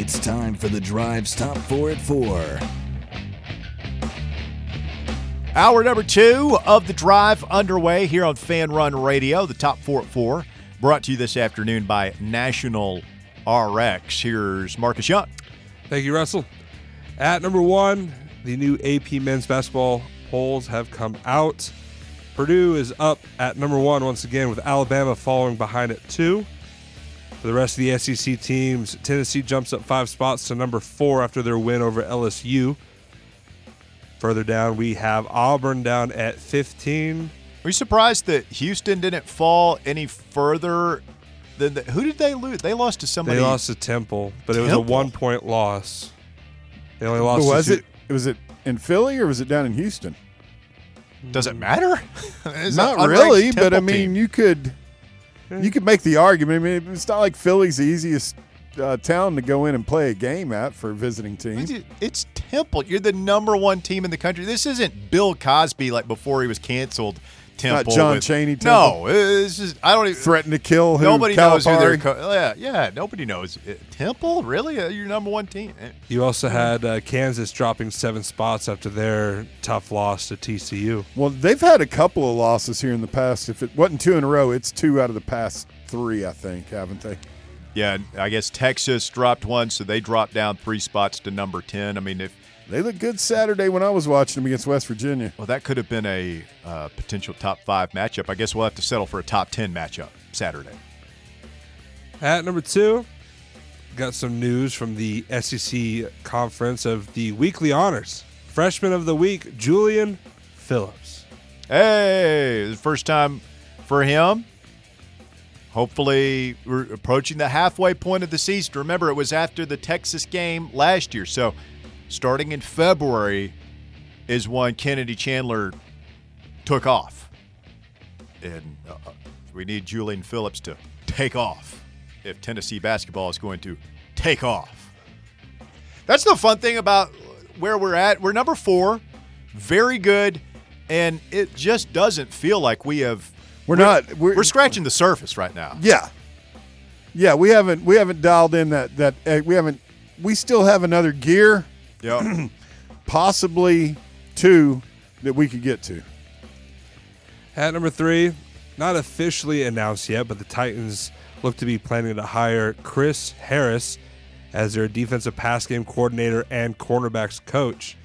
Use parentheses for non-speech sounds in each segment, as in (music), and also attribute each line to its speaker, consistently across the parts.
Speaker 1: It's time for the Drive's Top 4 at 4.
Speaker 2: Hour number two of the drive underway here on Fan Run Radio, the top four at four, brought to you this afternoon by National RX. Here's Marcus Young.
Speaker 3: Thank you, Russell. At number one, the new AP men's basketball polls have come out. Purdue is up at number one once again, with Alabama following behind at two. For the rest of the SEC teams, Tennessee jumps up five spots to number four after their win over LSU. Further down, we have Auburn down at 15.
Speaker 2: Are you surprised that Houston didn't fall any further than the, who did they lose? They lost to somebody.
Speaker 3: They lost to Temple, but it was a one point loss. They only lost.
Speaker 4: was
Speaker 3: to
Speaker 4: it? Was it in Philly or was it down in Houston?
Speaker 2: Does it matter? (laughs)
Speaker 4: Not really, but I mean,
Speaker 2: team.
Speaker 4: you could you could make the argument. I mean, it's not like Philly's the easiest uh, town to go in and play a game at for visiting team.
Speaker 2: It's- It's Temple. You're the number one team in the country. This isn't Bill Cosby like before he was canceled. Temple.
Speaker 4: John
Speaker 2: with-
Speaker 4: Chaney
Speaker 2: No, this is. I don't even.
Speaker 4: Threatened to kill who?
Speaker 2: Nobody knows who their
Speaker 4: Calipari?
Speaker 2: co- yeah yeah nobody knows Uh, Temple really uh, your number one team Eh,
Speaker 3: You also had uh, Kansas dropping seven spots after their tough loss to TCU.
Speaker 4: Well, they've had a couple of losses here in the past. If it wasn't two in a row, it's two out of the past three, I think, haven't they?
Speaker 2: Yeah I guess Texas dropped one so they dropped down three spots to number ten I mean if
Speaker 4: They looked good Saturday when I was watching them against West Virginia.
Speaker 2: well that could have been a uh, potential top five matchup I guess we'll have to settle for a top ten matchup Saturday
Speaker 3: At number two, got some news from the SEC conference of the weekly honors. Freshman of the week, Julian Phillips.
Speaker 2: hey the first time for him hopefully we're approaching the halfway point of the season remember it was after the Texas game last year so starting in February is when Kennedy Chandler took off. And uh, we need Julian Phillips to take off if Tennessee basketball is going to take off. That's the fun thing about where we're at. We're number four, very good, and it just doesn't feel like we have.
Speaker 4: We're not-
Speaker 2: We're,
Speaker 4: we're-
Speaker 2: scratching the surface right now.
Speaker 4: Yeah, yeah. We haven't we haven't dialed in that that uh, we haven't. We still have another gear,
Speaker 2: Yeah. (clears throat)
Speaker 4: possibly two, that we could get to.
Speaker 3: At number three, not officially announced yet, but the Titans look to be planning to hire Chris Harris as their defensive pass game coordinator and cornerbacks coach.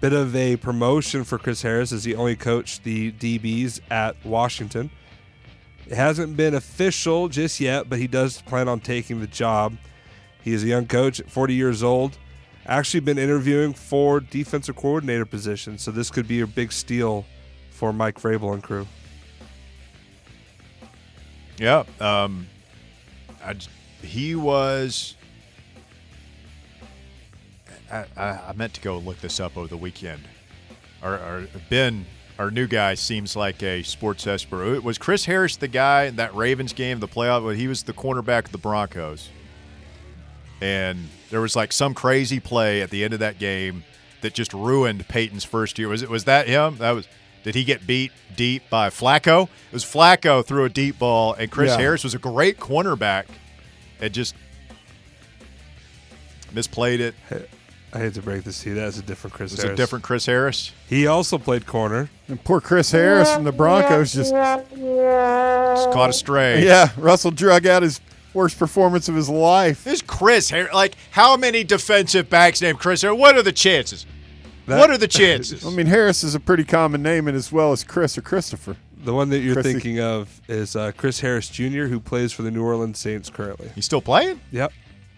Speaker 3: Bit of a promotion for Chris Harris as he only coached the DBs at Washington. It hasn't been official just yet, but he does plan on taking the job. He is a young coach, 40 years old. Actually, been interviewing for defensive coordinator position, so this could be a big steal for Mike Vrabel and crew.
Speaker 2: Yeah. Um, I he was. I, I, meant to go look this up over the weekend. Our, our Ben, our new guy, seems like a sports expert. Was Chris Harris the guy in that Ravens game, the playoff? Well, he was the cornerback of the Broncos, and there was like some crazy play at the end of that game that just ruined Peyton's first year. Was it? Was that him? That was. Did he get beat deep by Flacco? It was Flacco threw a deep ball, and Chris
Speaker 4: Yeah.
Speaker 2: Harris was a great cornerback. It just misplayed it.
Speaker 3: I hate to break this to you. That's a different Chris
Speaker 2: It was
Speaker 3: Harris.
Speaker 2: a different Chris Harris.
Speaker 3: He also played corner.
Speaker 4: And poor Chris Harris from the Broncos just
Speaker 2: Just caught a stray. (laughs)
Speaker 4: yeah. Russell drug out his worst performance of his life.
Speaker 2: This Chris Harris. Like, how many defensive backs named Chris Harris? What are the chances?
Speaker 3: That-
Speaker 2: what are the chances? (laughs)
Speaker 4: I mean, Harris is a pretty common name, and as well as Chris or Christopher.
Speaker 3: The one that you're
Speaker 4: Chrissy.
Speaker 3: thinking of is uh, Chris Harris Jr., who plays for the New Orleans Saints currently.
Speaker 2: He's still playing?
Speaker 3: Yep,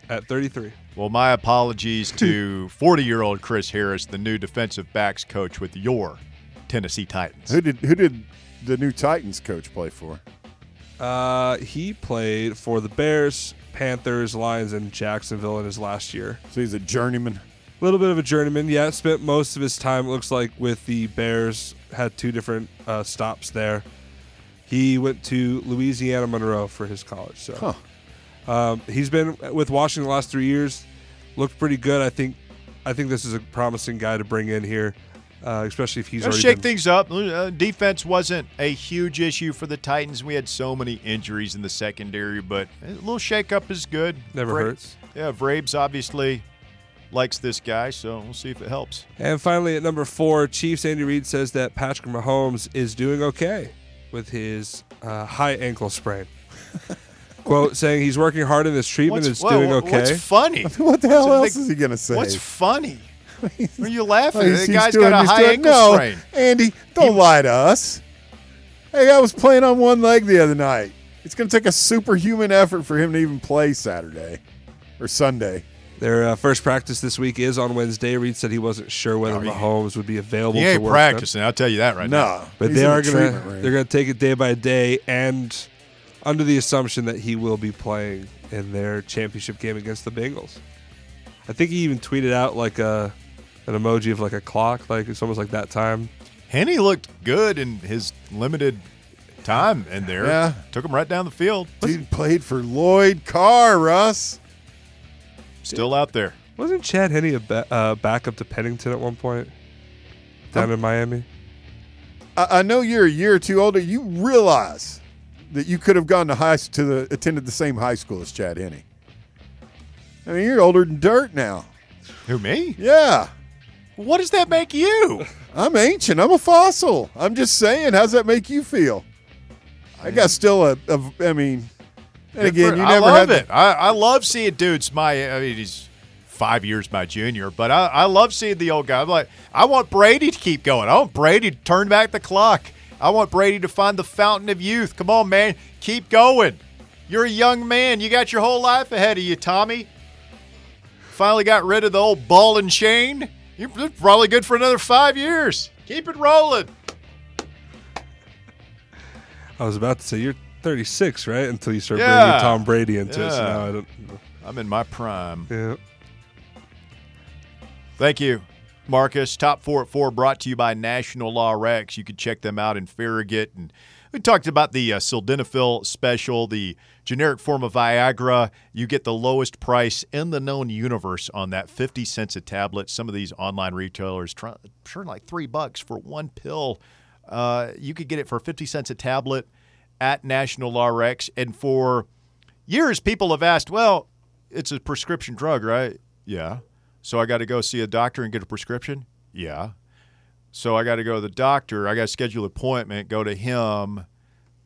Speaker 3: at 33.
Speaker 2: Well, my apologies to (laughs) 40 year old Chris Harris, the new defensive backs coach with your Tennessee Titans.
Speaker 4: Who did who did the new Titans coach play for?
Speaker 3: Uh, he played for the Bears, Panthers, Lions, and Jacksonville in his last year.
Speaker 4: So he's a journeyman.
Speaker 3: A little bit of a journeyman, yeah. Spent most of his time, it looks like, with the Bears. Had two different uh, stops there. He went to Louisiana Monroe for his college. So
Speaker 4: Huh.
Speaker 3: Um, he's been with Washington the last three years. Looked pretty good. I think. I think this is a promising guy to bring in here, uh, especially if he's
Speaker 2: Let's
Speaker 3: already
Speaker 2: shake
Speaker 3: been-
Speaker 2: things up. Uh, defense wasn't a huge issue for the Titans. We had so many injuries in the secondary, but a little shake up is good.
Speaker 3: Never
Speaker 2: Bra-
Speaker 3: hurts.
Speaker 2: yeah, Vrabes obviously likes this guy, so we'll see if it helps.
Speaker 3: And finally, at number four, Chiefs Andy Reid says that Patrick Mahomes is doing okay with his uh, high ankle sprain. (laughs) Quote saying he's working hard in this treatment, is
Speaker 2: what-
Speaker 3: doing okay.
Speaker 2: What's funny? (laughs)
Speaker 4: What the hell
Speaker 2: So
Speaker 4: else
Speaker 2: they-
Speaker 4: is he going to say?
Speaker 2: What's funny? (laughs) Are you laughing?
Speaker 4: Oh,
Speaker 2: at?
Speaker 4: he's-
Speaker 2: the
Speaker 4: he's
Speaker 2: guy's
Speaker 4: doing-
Speaker 2: got a high
Speaker 4: doing-
Speaker 2: ankle
Speaker 4: no,
Speaker 2: sprain.
Speaker 4: Andy, don't lie to us. Hey, I was playing on one leg the other night. It's going to take a superhuman effort for him to even play Saturday or Sunday.
Speaker 3: Their uh, first practice this week is on Wednesday. Reid said he wasn't sure whether
Speaker 2: Oh, he-
Speaker 3: Mahomes would be available
Speaker 2: He
Speaker 3: to
Speaker 2: ain't
Speaker 3: work.
Speaker 2: practicing. I'll tell you that right now.
Speaker 4: No,
Speaker 3: But
Speaker 4: he's
Speaker 3: they are gonna they're gonna take it day by day, and under the assumption that he will be playing in their championship game against the Bengals. I think he even tweeted out like a an emoji of like a clock, like it's almost like that time.
Speaker 2: Henne looked good in his limited time in there.
Speaker 4: Yeah.
Speaker 2: Took him right down the field.
Speaker 4: Dude played for Lloyd Carr, Russ.
Speaker 2: Still out there.
Speaker 3: Wasn't Chad Henne a ba- uh, backup to Pennington at one point down in Miami?
Speaker 4: I, I know you're a year or two older. You realize that you could have gone to high to the attended the same high school as Chad Henne. I mean, you're older than dirt now.
Speaker 2: Who, me?
Speaker 4: Yeah,
Speaker 2: What does that make you?
Speaker 4: I'm ancient. I'm a fossil. I'm just saying. How's that make you feel? I got still a. a I mean, and again, you
Speaker 2: I
Speaker 4: never
Speaker 2: love
Speaker 4: had.
Speaker 2: it. I, I love seeing dudes my. I mean, he's five years my junior, but I, I love seeing the old guy. I'm like, I want Brady to keep going. I want Brady to turn back the clock. I want Brady to find the fountain of youth. Come on, man, keep going. You're a young man. You got your whole life ahead of you, Tommy. Finally got rid of the old ball and chain. You're probably good for another five years. Keep it rolling.
Speaker 3: I was about to say you're 36, right? Until you start
Speaker 2: Yeah.
Speaker 3: bringing Tom Brady into it. So
Speaker 2: Yeah.
Speaker 3: now I don't.
Speaker 2: I'm in my prime.
Speaker 3: Yeah.
Speaker 2: Thank you, Marcus. Top four at four brought to you by National RX. You can check them out in Farragut. And we talked about the uh, sildenafil special, the generic form of Viagra. You get the lowest price in the known universe on that, 50 cents a tablet. Some of these online retailers try, like three bucks for one pill. Uh, you could get it for 50 cents a tablet at National RX. And for years, people have asked, well, it's a prescription drug, right? Yeah. So I got to go see a doctor and get a prescription? Yeah. So I got to go to the doctor. I got to schedule an appointment, go to him,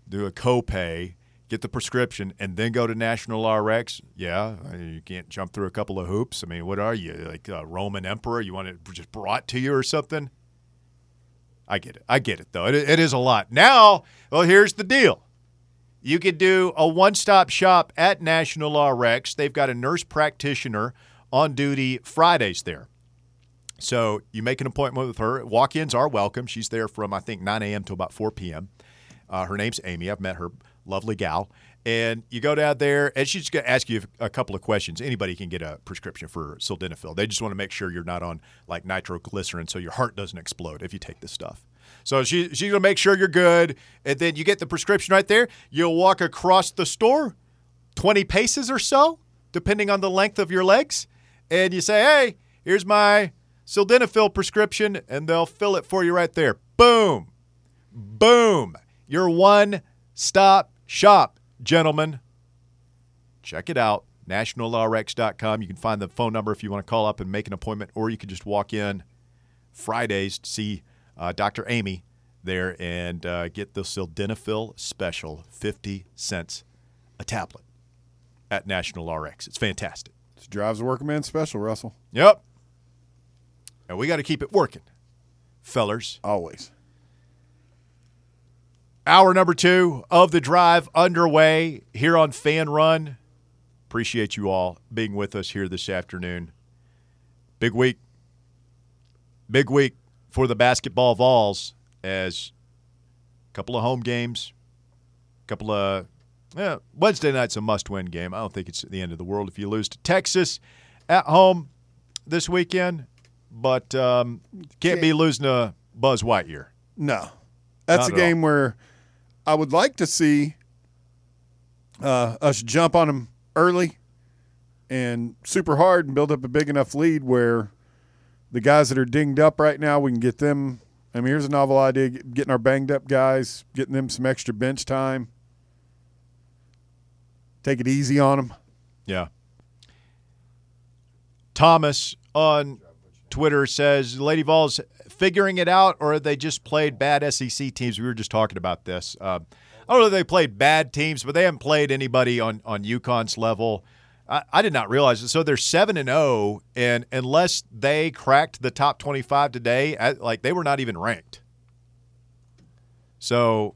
Speaker 2: do a copay, get the prescription, and then go to National RX? Yeah. I mean, You can't jump through a couple of hoops. I mean, what are you, like a Roman emperor? You want it just brought to you or something? I get it. I get it, though. It, it is a lot. Now, well, here's the deal. You could do a one stop shop at National RX. They've got a nurse practitioner on duty Fridays there. So you make an appointment with her. Walk ins are welcome. She's there from, I think, 9 a.m. to about 4 p.m. Uh, her name's Amy. I've met her. Lovely gal. And you go down there, and she's going to ask you a couple of questions. Anybody can get a prescription for sildenafil. They just want to make sure you're not on like nitroglycerin so your heart doesn't explode if you take this stuff. So she, she's going to make sure you're good. And then you get the prescription right there. You'll walk across the store, 20 paces or so, depending on the length of your legs. And you say, hey, here's my sildenafil prescription. And they'll fill it for you right there. Boom. Boom. Your one stop shop, gentlemen. Check it out. NationalLawRex.com. You can find the phone number if you want to call up and make an appointment, or you can just walk in Fridays to see uh, Dr. Amy there and uh, get the sildenafil special, 50 cents a tablet at National RX. It's fantastic.
Speaker 4: This drives a working man special, Russell.
Speaker 2: Yep. And we got to keep it working, fellers.
Speaker 4: Always.
Speaker 2: Hour number two of the drive underway here on Fan Run. Appreciate you all being with us here this afternoon. Big week. Big week for the basketball Vols as a couple of home games, a couple of yeah, Wednesday night's a must-win game. I don't think it's the end of the world if you lose to Texas at home this weekend, but um, can't be losing to Buzz Whiteyear.
Speaker 4: No, that's
Speaker 2: Not
Speaker 4: a game where I would like to see uh, us jump on them early and super hard and build up a big enough lead where the guys that are dinged up right now, we can get them. I mean, here's a novel idea: getting our banged up guys, getting them some extra bench time. Take it easy on them.
Speaker 2: Yeah. Thomas on Twitter says Lady Vols figuring it out, or they just played bad SEC teams. We were just talking about this. Uh, I don't know if they played bad teams, but they haven't played anybody on on UConn's level. I, I did not realize it. So they're seven and zero, and unless they cracked the top twenty five today, like they were not even ranked. So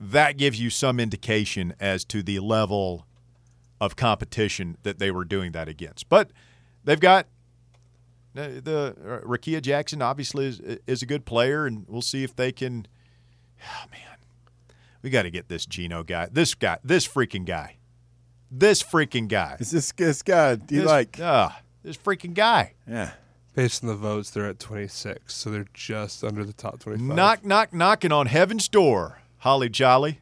Speaker 2: that gives you some indication as to the level of competition that they were doing that against. But they've got the, the uh, Rickea Jackson obviously is, is a good player, and we'll see if they can. Oh man, we got to get this Geno guy, this guy, this freaking guy, this freaking guy.
Speaker 4: Is this this guy? Do you
Speaker 2: this,
Speaker 4: like?
Speaker 2: Uh, this freaking guy.
Speaker 4: Yeah.
Speaker 3: Based on the votes, they're at 26, so they're just under the top 25.
Speaker 2: Knock, knock, knocking on heaven's door. Holly Jolly.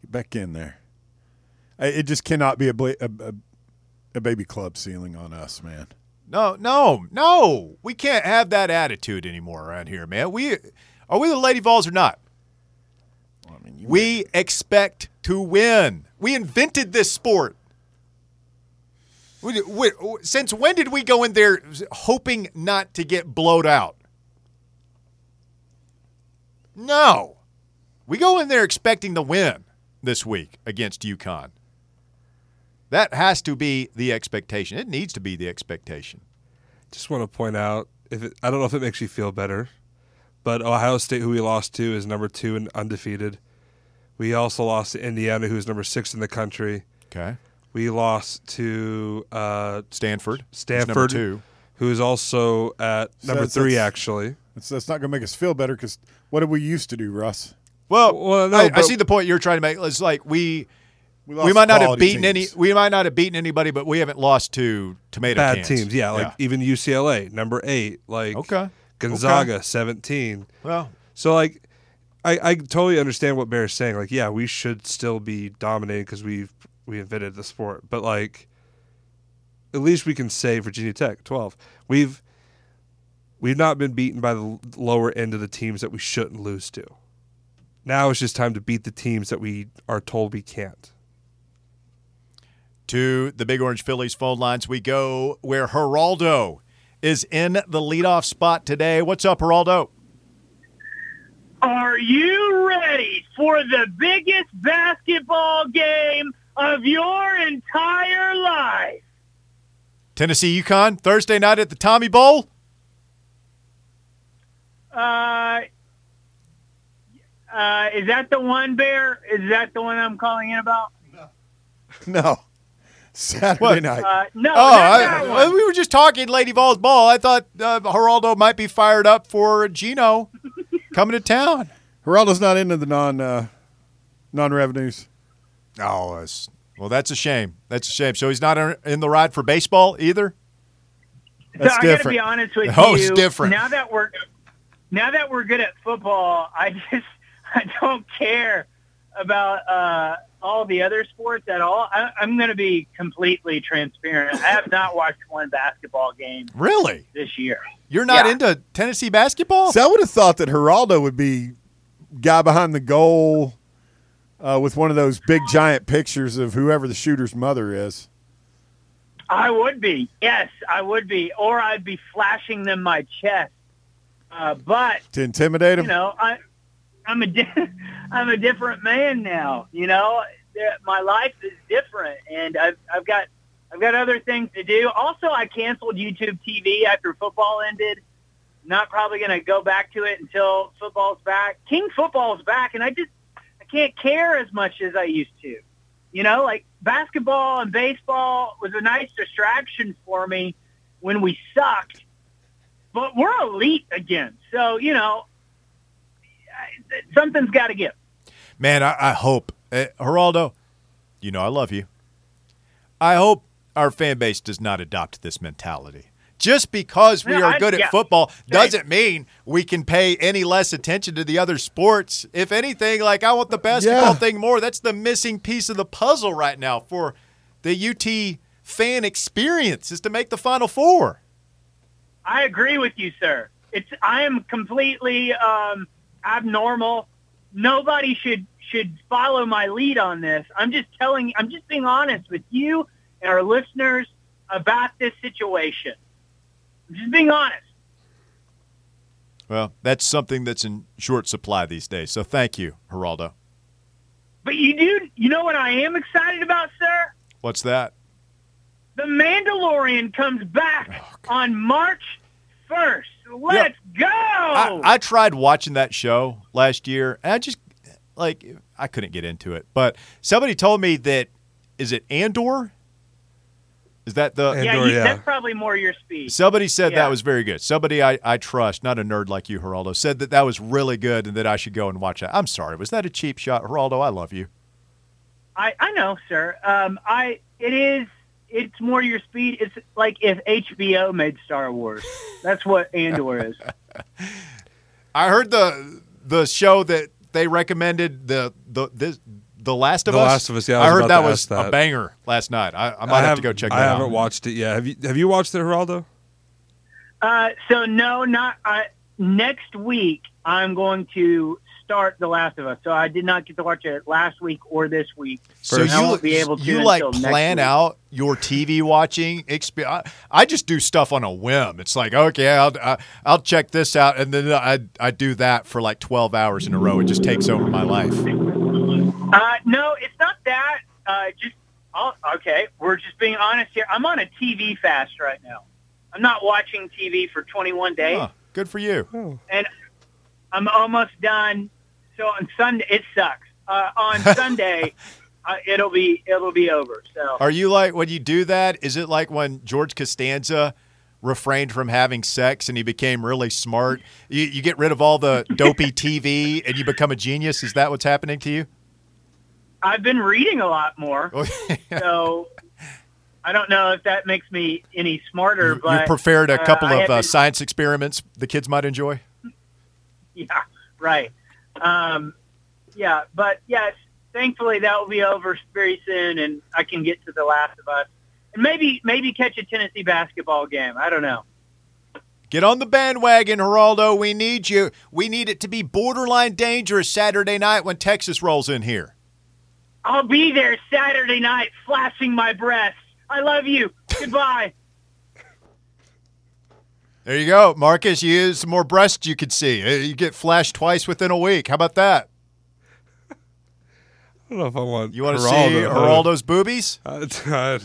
Speaker 4: Get back in there. It just cannot be a, a, a baby club ceiling on us, man.
Speaker 2: No, no, no. We can't have that attitude anymore around here, man. We are we the Lady Vols or not? Well, I mean, we expect to win. We invented this sport. We, we, since when did we go in there hoping not to get blowed out? No. We go in there expecting to win this week against UConn. That has to be the expectation. It needs to be the expectation.
Speaker 3: Just want to point out if it, I don't know if it makes you feel better, but Ohio State, who we lost to, is number two and undefeated. We also lost to Indiana, who's number six in the country.
Speaker 2: Okay.
Speaker 3: We lost to uh,
Speaker 2: Stanford.
Speaker 3: Stanford,
Speaker 2: two.
Speaker 3: who is also at number
Speaker 4: So
Speaker 3: three,
Speaker 4: that's-
Speaker 3: actually.
Speaker 4: That's, that's not going to make us feel better because what did we used to do, Russ?
Speaker 2: Well,
Speaker 3: Well, no,
Speaker 2: I, I see the point you're trying to make. It's like we
Speaker 4: lost
Speaker 2: we might not have
Speaker 4: quality
Speaker 2: beaten any. We might not have beaten anybody, but we haven't lost to tomato
Speaker 3: Bad
Speaker 2: cans.
Speaker 3: teams, yeah, like even UCLA, number eight, like
Speaker 2: Okay.
Speaker 3: Gonzaga, 17.
Speaker 2: well,
Speaker 3: So like, I, I totally understand what Bear's saying. Like, yeah, we should still be dominating because we've we invented the sport, but like, at least we can say Virginia Tech 12. We've we've not been beaten by the lower end of the teams that we shouldn't lose to. Now it's just time to beat the teams that we are told we can't.
Speaker 2: to the Big Orange Phillies phone lines we go, where Geraldo is in the leadoff spot today. What's up, Geraldo?
Speaker 5: Are you ready for the biggest basketball game of your entire life?
Speaker 2: Tennessee UConn Thursday night at the Tommy Bowl.
Speaker 5: Uh, uh, is that the one, Bear? Is that the one I'm calling in about?
Speaker 4: No. (laughs) Saturday
Speaker 2: What?
Speaker 4: night.
Speaker 5: Uh, no,
Speaker 2: Oh,
Speaker 5: not that
Speaker 2: well,
Speaker 5: one.
Speaker 2: we were just talking Lady Vols ball. I thought uh, Geraldo might be fired up for Geno (laughs) coming to town.
Speaker 4: Geraldo's not into the non uh, non revenues.
Speaker 2: Oh, that's, well, that's a shame. That's a shame. So he's not in in the ride for baseball either.
Speaker 4: That's
Speaker 5: so I got to
Speaker 4: different.
Speaker 5: be honest with (laughs)
Speaker 2: Oh,
Speaker 5: you.
Speaker 2: it's different.
Speaker 5: Now that we're now that we're good at football, I just (laughs) I don't care about uh, all the other sports at all. I, I'm going to be completely transparent. I have not watched one basketball game
Speaker 2: Really?
Speaker 5: this year.
Speaker 2: You're not
Speaker 5: Yeah.
Speaker 2: into Tennessee basketball?
Speaker 4: So I would have thought that Geraldo would be guy behind the goal uh, with one of those big giant pictures of whoever the shooter's mother is.
Speaker 5: I would be. Yes, I would be. Or I'd be flashing them my chest. Uh, but
Speaker 4: To intimidate him?
Speaker 5: you know, I, I'm a, di- (laughs) I'm a different man now. You know, my life is different, and I've, I've got, I've got other things to do. Also, I canceled YouTube TV after football ended. Not probably going to go back to it until football's back. King football's back, and I just, I can't care as much as I used to. You know, like basketball and baseball was a nice distraction for me when we sucked, but we're elite again. So, you know, something's got to give.
Speaker 2: Man, I, I hope. Uh, Geraldo, you know I love you. I hope our fan base does not adopt this mentality. Just because we
Speaker 5: No,
Speaker 2: are
Speaker 5: I-
Speaker 2: good at football doesn't mean we can pay any less attention to the other sports. If anything, like I want the basketball
Speaker 4: Yeah.
Speaker 2: thing more. That's the missing piece of the puzzle right now for the UT fan experience is to make the Final Four.
Speaker 5: I agree with you, sir. It's I am completely um, abnormal. Nobody should should follow my lead on this. I'm just telling. I'm just being honest with you and our listeners about this situation. I'm just being honest.
Speaker 2: Well, that's something that's in short supply these days. So thank you, Geraldo.
Speaker 5: But you do, you know what I am excited about, sir?
Speaker 2: What's that?
Speaker 5: The Mandalorian comes back oh, on March 1st. Let's go!
Speaker 2: I, I tried watching that show last year, and I just like I couldn't get into it. But somebody told me that is it Andor? Is that the
Speaker 5: yeah,
Speaker 3: Andor,
Speaker 5: you,
Speaker 3: yeah.
Speaker 5: that's probably more your speed.
Speaker 2: Somebody said
Speaker 5: Yeah.
Speaker 2: that was very good. Somebody I, I trust, not a nerd like you, Geraldo, said that that was really good and that I should go and watch that. I'm sorry. Was that a cheap shot? Geraldo, I love you.
Speaker 5: I, I know, sir. Um, I it is it's more your speed. It's like if HBO made Star Wars. That's what Andor is. (laughs)
Speaker 2: I heard the the show that they recommended the the this, the Last of
Speaker 3: The
Speaker 2: Us.
Speaker 3: Last of Us, yeah, I
Speaker 2: I, heard that was
Speaker 3: that.
Speaker 2: a banger last night. I, I might have, to go check that
Speaker 3: I
Speaker 2: out.
Speaker 3: haven't watched it yet. Have you? Have you watched it, Geraldo?
Speaker 5: Uh, so no, not uh, next week. I'm going to start The Last of Us. So I did not get to watch it last week or this week.
Speaker 2: So
Speaker 5: And I
Speaker 2: you
Speaker 5: won't be able to
Speaker 2: you like
Speaker 5: until next
Speaker 2: plan out your TV watching experience. I, I just do stuff on a whim. It's like okay, I'll I, I'll check this out, and then I I do that for like twelve hours in a row. It just takes over my life.
Speaker 5: Uh, no, it's not that. Uh, just oh, okay. We're just being honest here. I'm on a TV fast right now. I'm not watching TV for 21 days,
Speaker 2: Huh, good for you.
Speaker 5: and I'm almost done. So on Sunday, it sucks. Uh, on (laughs) Sunday, uh, it'll be it'll be over. So
Speaker 2: Are you like when you do that? Is it like when George Costanza refrained from having sex and he became really smart? You, you get rid of all the (laughs) dopey TV and you become a genius. Is that what's happening to you?
Speaker 5: I've been reading a lot more. (laughs) So I don't know if that makes me any smarter,
Speaker 2: you
Speaker 5: but
Speaker 2: prepared a
Speaker 5: uh,
Speaker 2: couple
Speaker 5: I
Speaker 2: of uh, science experiments the kids might enjoy. (laughs)
Speaker 5: Yeah, right. Um, yeah, but yes, thankfully that will be over very soon, and I can get to the Last of Us, and maybe maybe catch a Tennessee basketball game. I don't know.
Speaker 2: Get on the bandwagon, Geraldo. We need you. We need it to be borderline dangerous Saturday night when Texas rolls in here.
Speaker 5: I'll be there Saturday night, flashing my breasts. I love you. Goodbye. (laughs)
Speaker 2: There you go, Marcus. You use some more breasts you could see. Uh, You get flashed twice within a week. How about that?
Speaker 3: I don't know if I want.
Speaker 2: You want to see
Speaker 3: Geraldo.
Speaker 2: Geraldo's boobies?
Speaker 3: I, (laughs) I,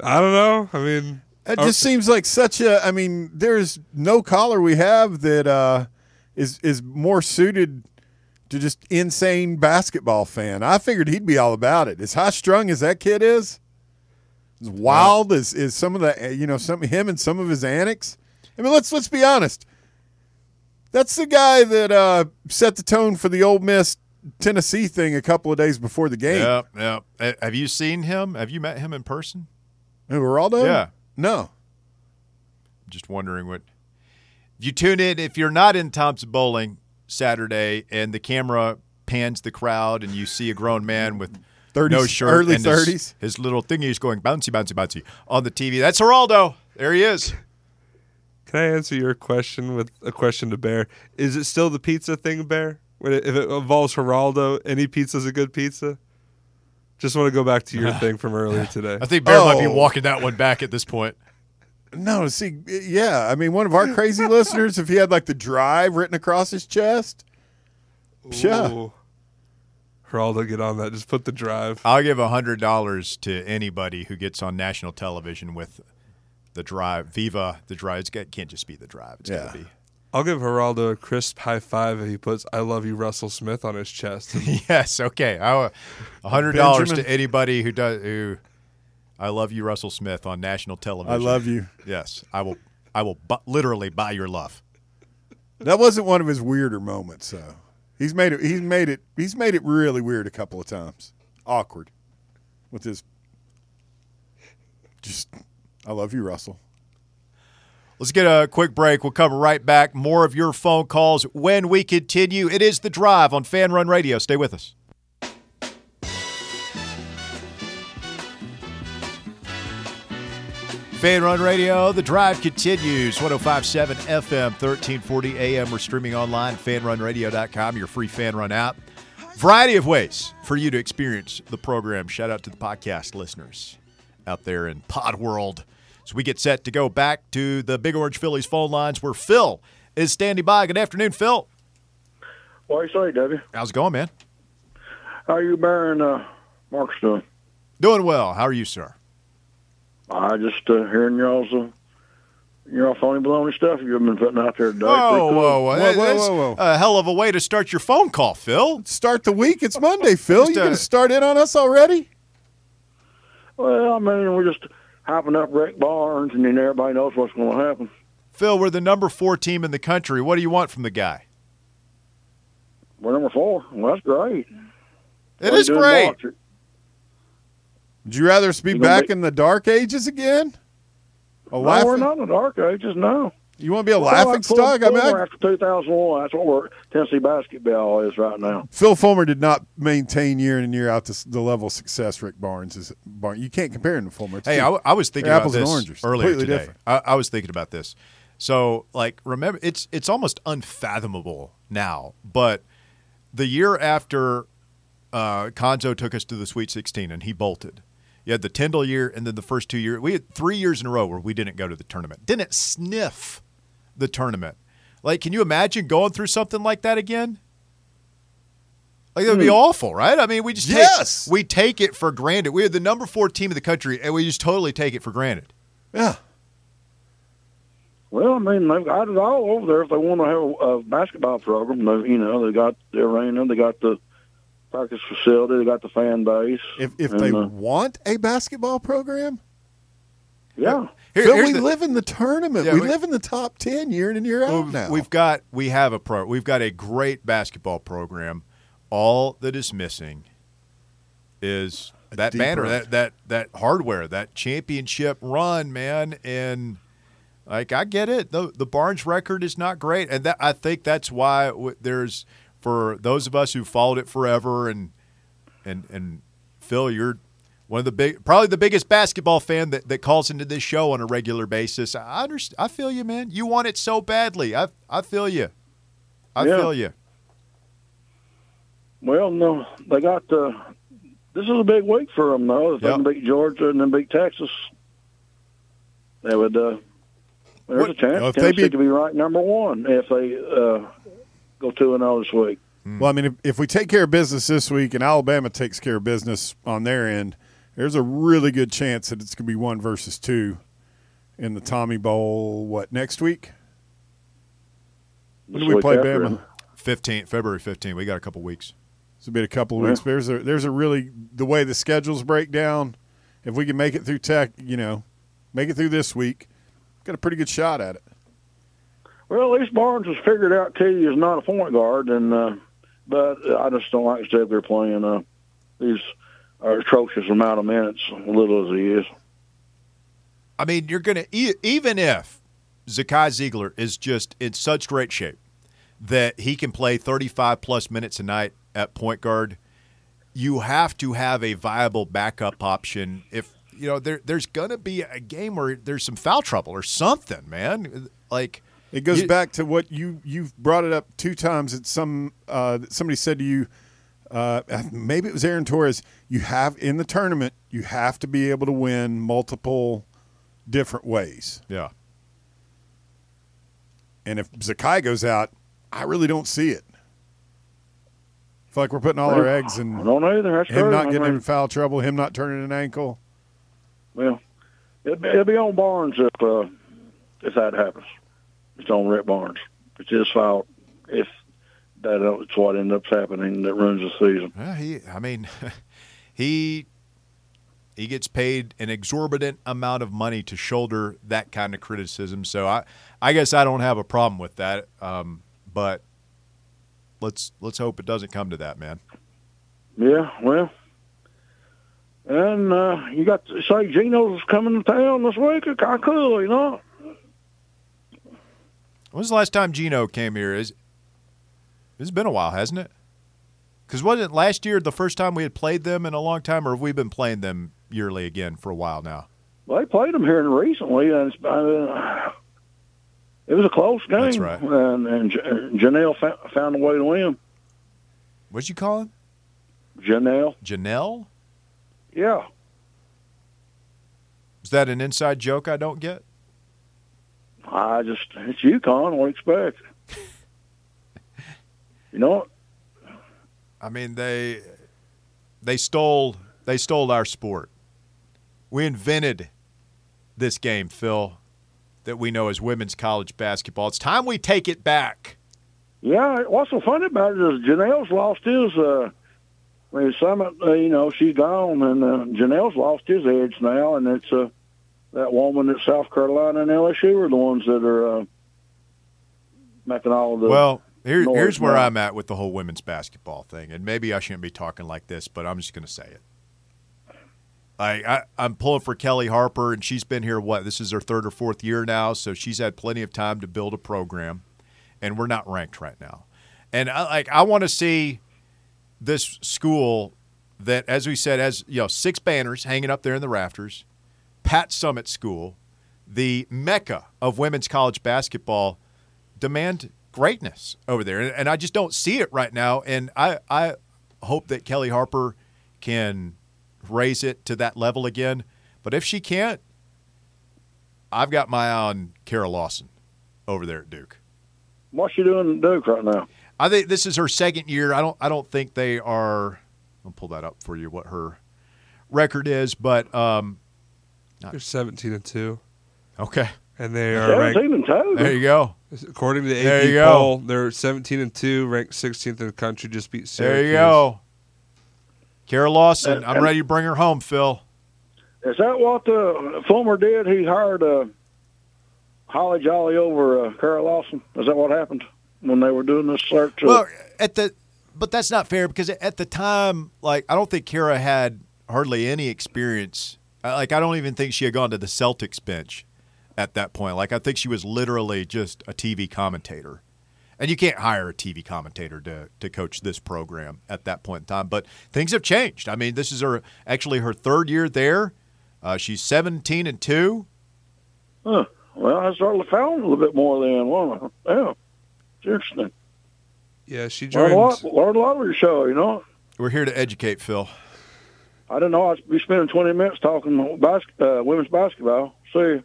Speaker 3: I don't know. I mean,
Speaker 4: It just seems like such a. I mean, there's no collar we have that uh, is is more suited to just insane basketball fan. I figured he'd be all about it. As high strung as that kid is, as wild as is some of the you know some him and some of his antics. I mean, let's let's be honest. That's the guy that uh, set the tone for the Ole Miss Tennessee thing a couple of days before the game.
Speaker 2: Yep, yep. Uh, Have you seen him? Have you met him in person?
Speaker 4: Who, Geraldo?
Speaker 2: Yeah.
Speaker 4: No.
Speaker 2: Just wondering what. If you tune in, if you're not in Thompson-Boling Saturday and the camera pans the crowd and you see a grown man with
Speaker 4: 30s,
Speaker 2: no shirt,
Speaker 4: early
Speaker 2: and his-
Speaker 4: 30s.
Speaker 2: his, little thingy is going bouncy, bouncy, bouncy on the TV. That's Geraldo. There he is.
Speaker 3: Can I answer your question with a question to Bear? Is it still the pizza thing, Bear? If it involves Geraldo, any pizza's a good pizza. Just want to go back to your (laughs) thing from earlier today.
Speaker 2: I think Bear might be
Speaker 4: Oh.
Speaker 2: walking that one back at this point.
Speaker 4: No, see, yeah. I mean, one of our crazy listeners, if he had like the drive written across his chest, yeah.
Speaker 3: Ooh. Geraldo, get on that. Just put the drive.
Speaker 2: I'll give a hundred dollars to anybody who gets on national television with the drive. Viva the drive. It's can't just be the drive. It's
Speaker 4: Yeah.
Speaker 2: got to be.
Speaker 3: I'll give Geraldo a crisp high five if he puts "I love you, Russell Smith" on his chest. (laughs)
Speaker 2: yes. Okay. A hundred dollars to anybody who does who. I love you, Russell Smith, on national television.
Speaker 4: I love you.
Speaker 2: Yes, I will. I will bu- literally buy your love.
Speaker 4: That wasn't one of his weirder moments. So he's made it. He's made it. He's made it really weird a couple of times. Awkward with his. Just, I love you, Russell.
Speaker 2: Let's get a quick break. We'll come right back. More of your phone calls when we continue. It is the drive on Fan Run Radio. Stay with us. Fan Run Radio, the drive continues. 1057 FM, 1340 AM. We're streaming online, fanrunradio.com, your free Fan Run app. Variety of ways for you to experience the program. Shout out to the podcast listeners out there in Pod World. So we get set to go back to the Big Orange Phillies phone lines where Phil is standing by. Good afternoon, Phil.
Speaker 6: What do you say, Debbie?
Speaker 2: How's it going, man?
Speaker 6: How are you bearing uh, Marcus doing?
Speaker 2: Doing well. How are you, sir?
Speaker 6: I just uh, hearing y'all's uh, your phony baloney stuff you've been putting out there today.
Speaker 2: Whoa,
Speaker 6: cool.
Speaker 2: whoa, whoa.
Speaker 4: Whoa, whoa, whoa, whoa.
Speaker 2: A hell of a way to start your phone call, Phil.
Speaker 4: Start the week. It's Monday, (laughs) Phil.
Speaker 2: Just,
Speaker 4: You
Speaker 2: uh,
Speaker 4: going to start in on us already?
Speaker 6: Well, I mean, we're just hyping up Rick Barnes, and then everybody knows what's going to happen.
Speaker 2: Phil, we're the number four team in the country. What do you want from the guy?
Speaker 6: We're number four. Well, that's great.
Speaker 2: It
Speaker 6: What
Speaker 2: is great.
Speaker 4: Would you rather us be back
Speaker 6: be-
Speaker 4: in the dark ages again? A
Speaker 6: No, we're not in the dark ages. No.
Speaker 4: You want to be a
Speaker 6: We're
Speaker 4: laughing
Speaker 6: like
Speaker 4: stock? I mean,
Speaker 6: former
Speaker 4: I,
Speaker 6: after 2001, that's what we're, Tennessee basketball is right now.
Speaker 4: Phil Fulmer did not maintain year in and year out this, the level of success Rick Barnes is. Barnes. You can't compare him to Fulmer. It's
Speaker 2: Hey,
Speaker 4: I,
Speaker 2: I, w- I was thinking about
Speaker 4: apples and
Speaker 2: this
Speaker 4: oranges.
Speaker 2: earlier
Speaker 4: Completely
Speaker 2: today.
Speaker 4: different.
Speaker 2: I, I was thinking about this. So, like, remember, it's it's almost unfathomable now. But the year after uh, Cuonzo took us to the Sweet 16 and he bolted, you had the Tyndall year, and then the first two years we had three years in a row where we didn't go to the tournament, didn't sniff the tournament. Like, can you imagine going through something like that again? Like that would be hmm. awful, right? I mean, we just take,
Speaker 4: Yes.
Speaker 2: we take it for granted. We are the number four team in the country, and we just totally take it for granted.
Speaker 4: yeah.
Speaker 6: Well, I mean, they've got it all over there. If they want to have a, a basketball program, they, you know, they got the arena, they got the practice facility, they got the fan base.
Speaker 4: If if
Speaker 6: And,
Speaker 4: they
Speaker 6: uh,
Speaker 4: want a basketball program,
Speaker 6: Yeah.
Speaker 2: Here-
Speaker 4: Phil, we
Speaker 2: the-
Speaker 4: live in the tournament.
Speaker 2: Yeah,
Speaker 4: we,
Speaker 2: we-
Speaker 4: live in the top ten year in and year out
Speaker 2: We've,
Speaker 4: now.
Speaker 2: we've got we have a pro. We've got a great basketball program. All that is missing is that banner, that that that hardware, that championship run, man. And like I get it, the the Barnes record is not great, and that I think that's why w- there's for those of us who followed it forever, and and and Phil, you're one of the big, probably the biggest basketball fan that, that calls into this show on a regular basis. I understand. I feel you, man. You want it so badly. I I feel you. I
Speaker 6: Yeah.
Speaker 2: feel you.
Speaker 6: Well, no, they got. Uh, this is a big week for them, though. If
Speaker 2: Yep.
Speaker 6: they can beat Georgia and then beat Texas, they would. Uh, there's
Speaker 2: What-
Speaker 6: a chance
Speaker 4: Well, if they
Speaker 6: Tennessee
Speaker 4: beat-
Speaker 6: could be right number one if they uh, go two and zero this week. Hmm.
Speaker 4: well, I mean, if, if we take care of business this week and Alabama takes care of business on their end, there's a really good chance that it's going to be one versus two in the Tommy Bowl. What next week? When do we play
Speaker 6: after,
Speaker 4: Bama?
Speaker 6: and-
Speaker 2: 15, February fifteenth. We got a couple weeks.
Speaker 4: It's been a couple of
Speaker 6: Yeah.
Speaker 4: weeks. There's a there's a really the way the schedules break down. If we can make it through Tech, you know, make it through this week, got a pretty good shot at it.
Speaker 6: Well, at least Barnes has figured out Teddy is not a point guard, and uh, but I just don't like instead they're playing uh, these atrocious amount of minutes, little as he is.
Speaker 2: I mean, you're going to, even if Zakai Zeigler is just in such great shape that he can play 35 plus minutes a night at point guard, you have to have a viable backup option. If, you know, there, there's going to be a game where there's some foul trouble or something, man. Like,
Speaker 4: It goes
Speaker 2: You-
Speaker 4: back to what you you've brought it up two times. It's some uh, somebody said to you, uh, maybe it was Aaron Torres. You have in the tournament, you have to be able to win multiple different ways.
Speaker 2: yeah.
Speaker 4: And if Zakai goes out, I really don't see it. I feel like we're putting all our eggs
Speaker 6: I
Speaker 4: in
Speaker 6: don't either. That's
Speaker 4: him
Speaker 6: true.
Speaker 4: not
Speaker 6: I
Speaker 4: getting
Speaker 6: mean,
Speaker 4: in foul trouble, him not turning an ankle.
Speaker 6: Well, it'll be, it'll be on Barnes if uh, if that happens. It's on Rick Barnes. It's his fault if that's what ends up happening that ruins the season.
Speaker 2: Well, he, I mean, (laughs) he he gets paid an exorbitant amount of money to shoulder that kind of criticism. So I, I guess I don't have a problem with that. Um, but let's let's hope it doesn't come to that, man.
Speaker 6: Yeah, well, and uh, you got to say Geno's coming to town this week. How cool, you know?
Speaker 2: was the last time Geno came here? Is it's been a while, hasn't it? Because wasn't last year the first time we had played them in a long time, or have we been playing them yearly again for a while now?
Speaker 6: Well, they played them here recently, and it's, uh, it was a close game.
Speaker 2: That's right.
Speaker 6: And, and Janelle found, found a way to win.
Speaker 2: What'd you call him?
Speaker 6: Janelle,
Speaker 2: Janelle?
Speaker 6: yeah.
Speaker 2: Is that an inside joke I don't get?
Speaker 6: I just it's UConn. What do you expect? you know?
Speaker 2: I mean they they stole they stole our sport. We invented this game, Phil, that we know as women's college basketball. It's time we take it back.
Speaker 6: Yeah, what's so funny about it is Janelle's lost his. Uh, I mean, Summitt, uh, you know, she's gone, and uh, Janelle's lost his edge now, and it's uh, that woman at South Carolina and LSU are the ones that are uh, making all of the.
Speaker 2: Well, here, here's where. I'm at with the whole women's basketball thing, and maybe I shouldn't be talking like this, but I'm just going to say it. I, I I'm pulling for Kellie Harper, and she's been here. What this is her third or fourth year now, so she's had plenty of time to build a program, and we're not ranked right now. And I like I want to see this school that, as we said, has you know six banners hanging up there in the rafters. Pat Summitt School, the mecca of women's college basketball, demand greatness over there, and, and I just don't see it right now. And I I hope that Kellie Harper can raise it to that level again. But if she can't, I've got my eye on Kara Lawson over there at Duke.
Speaker 6: What's she doing at Duke right now?
Speaker 2: I think this is her second year. I don't I don't think they are. I'll pull that up for you. What her record is, but um,
Speaker 3: They're 17 and two,
Speaker 2: okay,
Speaker 3: and they are ranked.
Speaker 6: Seventeen and two.
Speaker 2: there you go.
Speaker 3: According to the
Speaker 2: There you
Speaker 3: AP
Speaker 2: go.
Speaker 3: poll, they're 17 and two, ranked 16th in the country. Just beat Syracuse.
Speaker 2: There you go. Kara Lawson,
Speaker 6: And-
Speaker 2: I'm
Speaker 6: and-
Speaker 2: ready to bring her home, Phil.
Speaker 6: Is that what the Fulmer did? He hired uh, Holly Jolly over uh, Kara Lawson. Is that what happened when they were doing this search? uh,
Speaker 2: Well, at the but that's not fair because at the time, like I don't think Kara had hardly any experience. Like I don't even think she had gone to the Celtics bench at that point. Like I think she was literally just a TV commentator. And you can't hire a TV commentator to, to coach this program at that point in time. But things have changed. I mean, this is her actually her third year there. Uh, she's 17 and 2.
Speaker 6: Huh. Well, I started found a little bit more then. Well, yeah, it's interesting.
Speaker 3: Yeah, she
Speaker 6: Learned
Speaker 3: joined.
Speaker 6: a lot. Learned a lot of your show. You know,
Speaker 2: We're here to educate Phil.
Speaker 6: I didn't know I'd be spending twenty minutes talking bas- uh, women's basketball. See,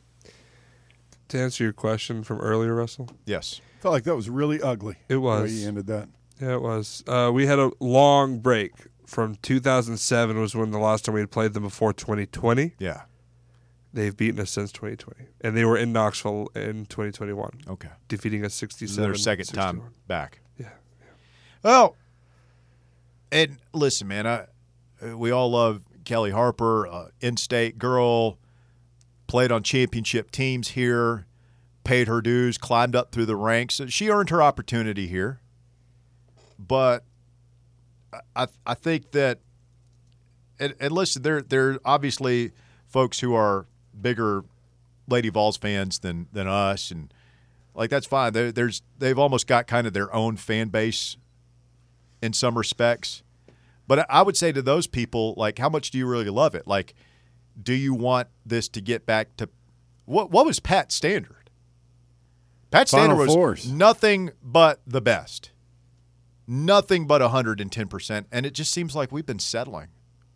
Speaker 3: To answer your question from earlier, Russell,
Speaker 2: Yes.
Speaker 4: felt like that was really ugly.
Speaker 3: it
Speaker 4: The way
Speaker 3: was.
Speaker 4: you ended that.
Speaker 3: Yeah, it was. Uh, we had a long break from 2007 was when the last time we had played them before 2020.
Speaker 2: Yeah.
Speaker 3: They've beaten us since 2020, and they were in Knoxville in 2021,
Speaker 2: Okay.
Speaker 3: defeating us 67.
Speaker 2: their second
Speaker 3: 61.
Speaker 2: time back.
Speaker 3: Yeah.
Speaker 2: Well, and listen, man, I we all love Kellie Harper, uh, in-state girl, played on championship teams here, paid her dues, climbed up through the ranks. She earned her opportunity here, but I I think that, and, and listen, there there are obviously folks who are bigger Lady Vols fans than than us, and like that's fine. There, there's they've almost got kind of their own fan base in some respects. But I would say to those people, like, how much do you really love it? Like, do you want this to get back to what? What was Pat's standard? Pat's
Speaker 4: Final
Speaker 2: standard was
Speaker 4: Fours.
Speaker 2: nothing but the best, nothing but hundred and ten percent, and it just seems like we've been settling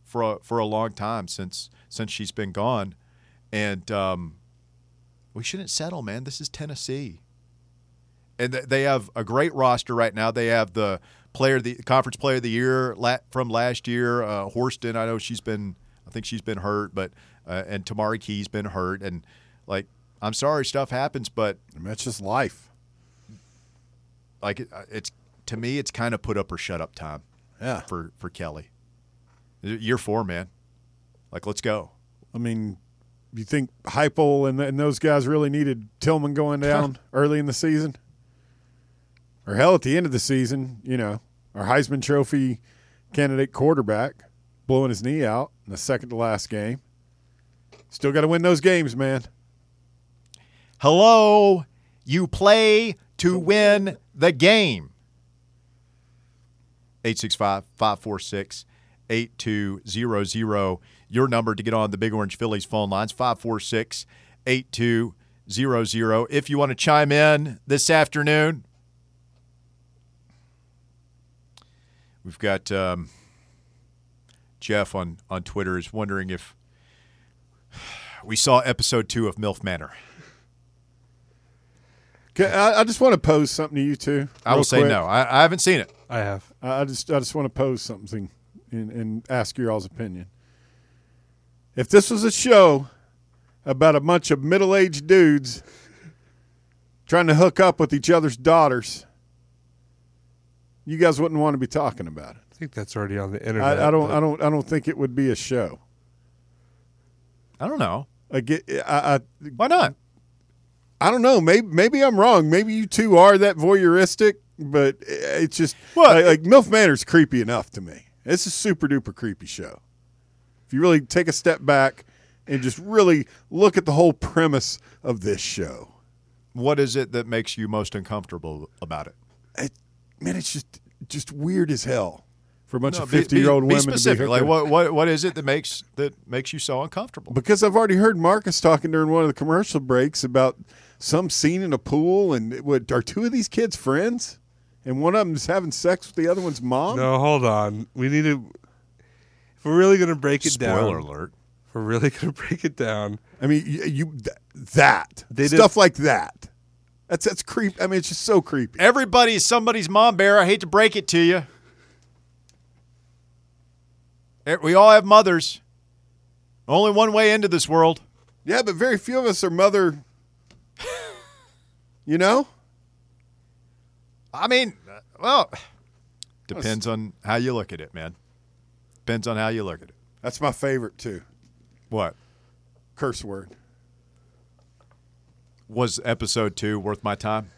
Speaker 2: for a, for a long time since since she's been gone, and um, we shouldn't settle, man. This is Tennessee and th- they have a great roster right now. They have the player, of the conference player of the year from last year, uh, Horston. I know she's been, I think she's been hurt, but uh, and Tamari Key's been hurt, and like I'm sorry, stuff happens, but
Speaker 4: that's just life.
Speaker 2: like it, uh, it's to me, it's kind of put up or shut up time
Speaker 4: Yeah.
Speaker 2: for for Kellie. Year four, man. Like let's go.
Speaker 4: I mean, you think Heupel and, and those guys really needed Tillman going (laughs) down early in the season? Or hell, at the end of the season, you know, our Heisman Trophy candidate quarterback blowing his knee out in the second to last game. Still got to win those games, man.
Speaker 2: Hello, you play to win the game. 865 546 8200. Your number to get on the Big Orange Phillies phone lines 546 8200. If you want to chime in this afternoon, we've got um, Jeff on, on Twitter is wondering if we saw episode two of MILF Manor.
Speaker 4: Okay, I, I just want to pose something to you two.
Speaker 2: I will say
Speaker 4: quick.
Speaker 2: no. I, I haven't seen it.
Speaker 3: I have.
Speaker 4: I I just I just want to pose something and, and ask your all's opinion. If this was a show about a bunch of middle aged dudes trying to hook up with each other's daughters, you guys wouldn't want to be talking about it.
Speaker 3: I think that's already on the internet.
Speaker 4: I, I don't
Speaker 3: but-
Speaker 4: I don't I don't think it would be a show.
Speaker 2: I don't know.
Speaker 4: I get I, I
Speaker 2: Why not?
Speaker 4: I don't know. Maybe maybe I'm wrong. Maybe you two are that voyeuristic, but it's just
Speaker 2: Well,
Speaker 4: like, like MILF Manor's creepy enough to me. It's a super duper creepy show. If you really take a step back and just really look at the whole premise of this show,
Speaker 2: What is it that makes you most uncomfortable about it?
Speaker 4: it, man, it's just just weird as hell for a bunch
Speaker 2: No,
Speaker 4: of fifty year old women
Speaker 2: Be
Speaker 4: to be
Speaker 2: specific. like what, what what is it that makes that makes you so uncomfortable?
Speaker 4: Because I've already heard Marcus talking during one of the commercial breaks about some scene in a pool, and it would, are two of these kids friends? And one of them's having sex with the other one's mom.
Speaker 3: No, hold on. We need to. If we're really gonna break it
Speaker 2: Spoiler
Speaker 3: down, Spoiler
Speaker 2: alert.
Speaker 3: if we're really gonna break it down.
Speaker 4: I mean, you, you th- that
Speaker 3: They did-
Speaker 4: stuff like that. That's that's creep. I mean, it's just so creepy.
Speaker 2: Everybody's somebody's mom bear. I hate to break it to you. Eh, We all have mothers. Only one way into this world.
Speaker 4: Yeah, but very few of us are mother. You know,
Speaker 2: I mean, well, depends on how you look at it, man. Depends on how you look at it.
Speaker 4: that's my favorite too.
Speaker 2: What
Speaker 4: Curse word.
Speaker 2: Was episode two worth my time?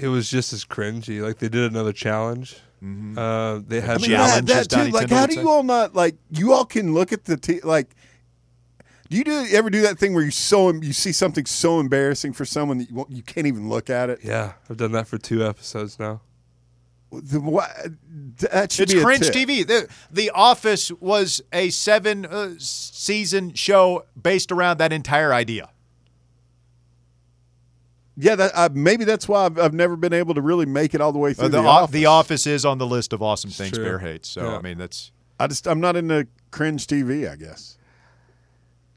Speaker 3: It was just as cringy. Like they did another challenge. Uh, they had
Speaker 4: I mean,
Speaker 2: Challenge,
Speaker 4: that, that too. Like, how do you all not like? You all can look at the t- like. Do you do ever do that thing where you so you see something so embarrassing for someone that you, won't- you can't even look at it?
Speaker 3: yeah. I've done that for two episodes now.
Speaker 4: The, what, that should
Speaker 2: It's
Speaker 4: be a
Speaker 2: cringe
Speaker 4: tip.
Speaker 2: TV. The, the Office was a seven uh, season show based around that entire idea.
Speaker 4: Yeah, that uh, maybe that's why I've, I've never been able to really make it all the way through
Speaker 2: Uh, the,
Speaker 4: the,
Speaker 2: O-
Speaker 4: office.
Speaker 2: the Office is on the list of awesome things
Speaker 3: true.
Speaker 2: Bear hates. So
Speaker 3: Yeah.
Speaker 2: I mean, that's
Speaker 4: I just I'm not into cringe TV. I guess.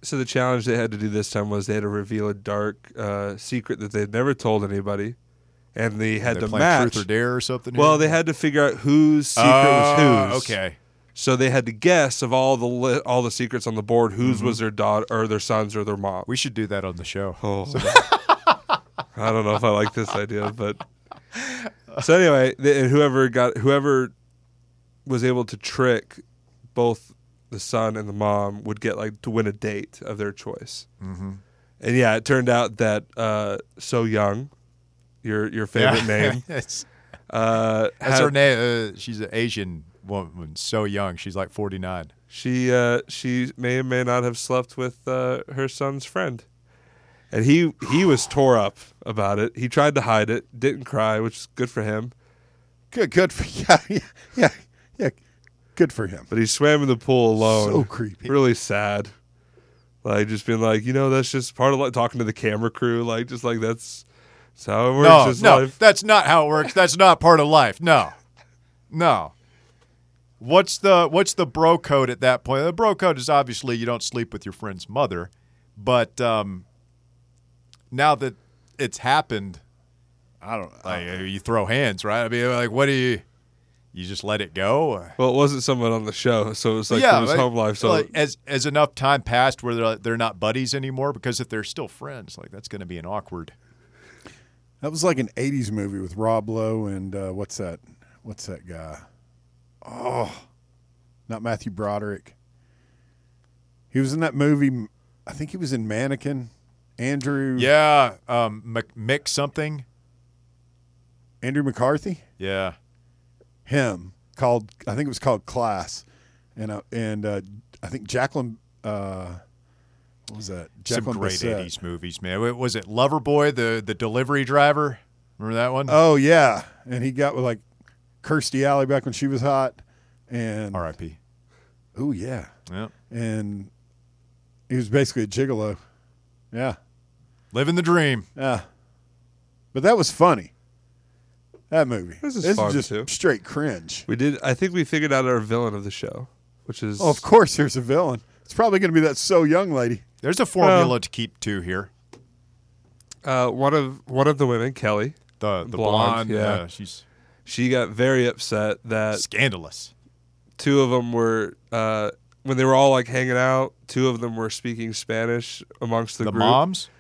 Speaker 3: So the challenge they had to do this time was they had to reveal a dark uh, secret that they'd never told anybody, and they had
Speaker 2: they
Speaker 3: to match.
Speaker 2: Truth or Dare or something.
Speaker 3: Well,
Speaker 2: here?
Speaker 3: they had to figure out whose secret
Speaker 2: Oh,
Speaker 3: was whose.
Speaker 2: Okay.
Speaker 3: So they had to guess of all the li- all the secrets on the board whose was their daughter or their sons or their mom.
Speaker 2: Mm-hmm. We should do that on the show.
Speaker 3: Oh. I don't know if I like this idea, but so anyway, the, and whoever got whoever was able to trick both the son and the mom would get like to win a date of their choice. Mm-hmm. And yeah, it turned out that uh, so young, your your favorite name, (laughs)
Speaker 2: That's,
Speaker 3: uh,
Speaker 2: that's
Speaker 3: had-
Speaker 2: her name. Uh, she's an Asian woman, so young. She's like 49.
Speaker 3: She uh, she may or may not have slept with uh, her son's friend, and he he was tore up about it. He tried to hide it, didn't cry, which is good for him.
Speaker 4: Good, good for (laughs) yeah, yeah, yeah, yeah. Good for him.
Speaker 3: But he swam in the pool alone.
Speaker 4: So creepy.
Speaker 3: Really sad. Like just being like, you know, that's just part of like talking to the camera crew. Like just like that's, that's how it works.
Speaker 2: No,
Speaker 3: It's
Speaker 2: no,
Speaker 3: life.
Speaker 2: that's not how it works. That's not part of life. No, no. What's the what's the bro code at that point? The bro code is obviously you don't sleep with your friend's mother, but um, now that it's happened,
Speaker 4: I don't.
Speaker 2: like you throw hands, right? I mean, like, what do you? You just let it go?
Speaker 3: Well, it wasn't someone on the show, so it was like
Speaker 2: yeah,
Speaker 3: it was
Speaker 2: like-
Speaker 3: home life. So
Speaker 2: like, as as enough time passed where they're they're not buddies anymore, because if they're still friends, like that's going to be an awkward.
Speaker 4: That was like an '80s movie with Rob Lowe and uh, what's that? What's that guy? Oh, not Matthew Broderick. He was in that movie. I think he was in Mannequin. Andrew.
Speaker 2: Yeah, um, Mc, Mick something.
Speaker 4: Andrew McCarthy.
Speaker 2: Yeah.
Speaker 4: him called I think it was called Class, and uh, and uh, I think Jacqueline. Uh, what was that?
Speaker 2: Some great
Speaker 4: Bisset.
Speaker 2: '80s movies, man. Wa- Was it Loverboy, the the delivery driver? Remember that one?
Speaker 4: Oh yeah, and he got with like Kirstie Alley back when she was hot, and
Speaker 2: R.I.P.
Speaker 4: oh yeah,
Speaker 2: Yeah,
Speaker 4: and he was basically a gigolo. Yeah,
Speaker 2: living the dream.
Speaker 4: yeah, but that was funny. That movie.
Speaker 3: This is fun,
Speaker 4: just
Speaker 3: too.
Speaker 4: straight cringe.
Speaker 3: we did. I think we figured out our villain of the show, which is
Speaker 4: Oh, of course, there's a villain. It's probably going to be that so young lady.
Speaker 2: There's a formula to keep two here.
Speaker 3: Uh, one of one of the women, Kelly,
Speaker 2: The the
Speaker 3: blonde,
Speaker 2: blonde,
Speaker 3: yeah.
Speaker 2: uh, she's
Speaker 3: she got very upset that
Speaker 2: scandalous.
Speaker 3: two of them were uh, when they were all like hanging out. Two of them were speaking Spanish amongst the,
Speaker 2: The
Speaker 3: group.
Speaker 2: moms, Or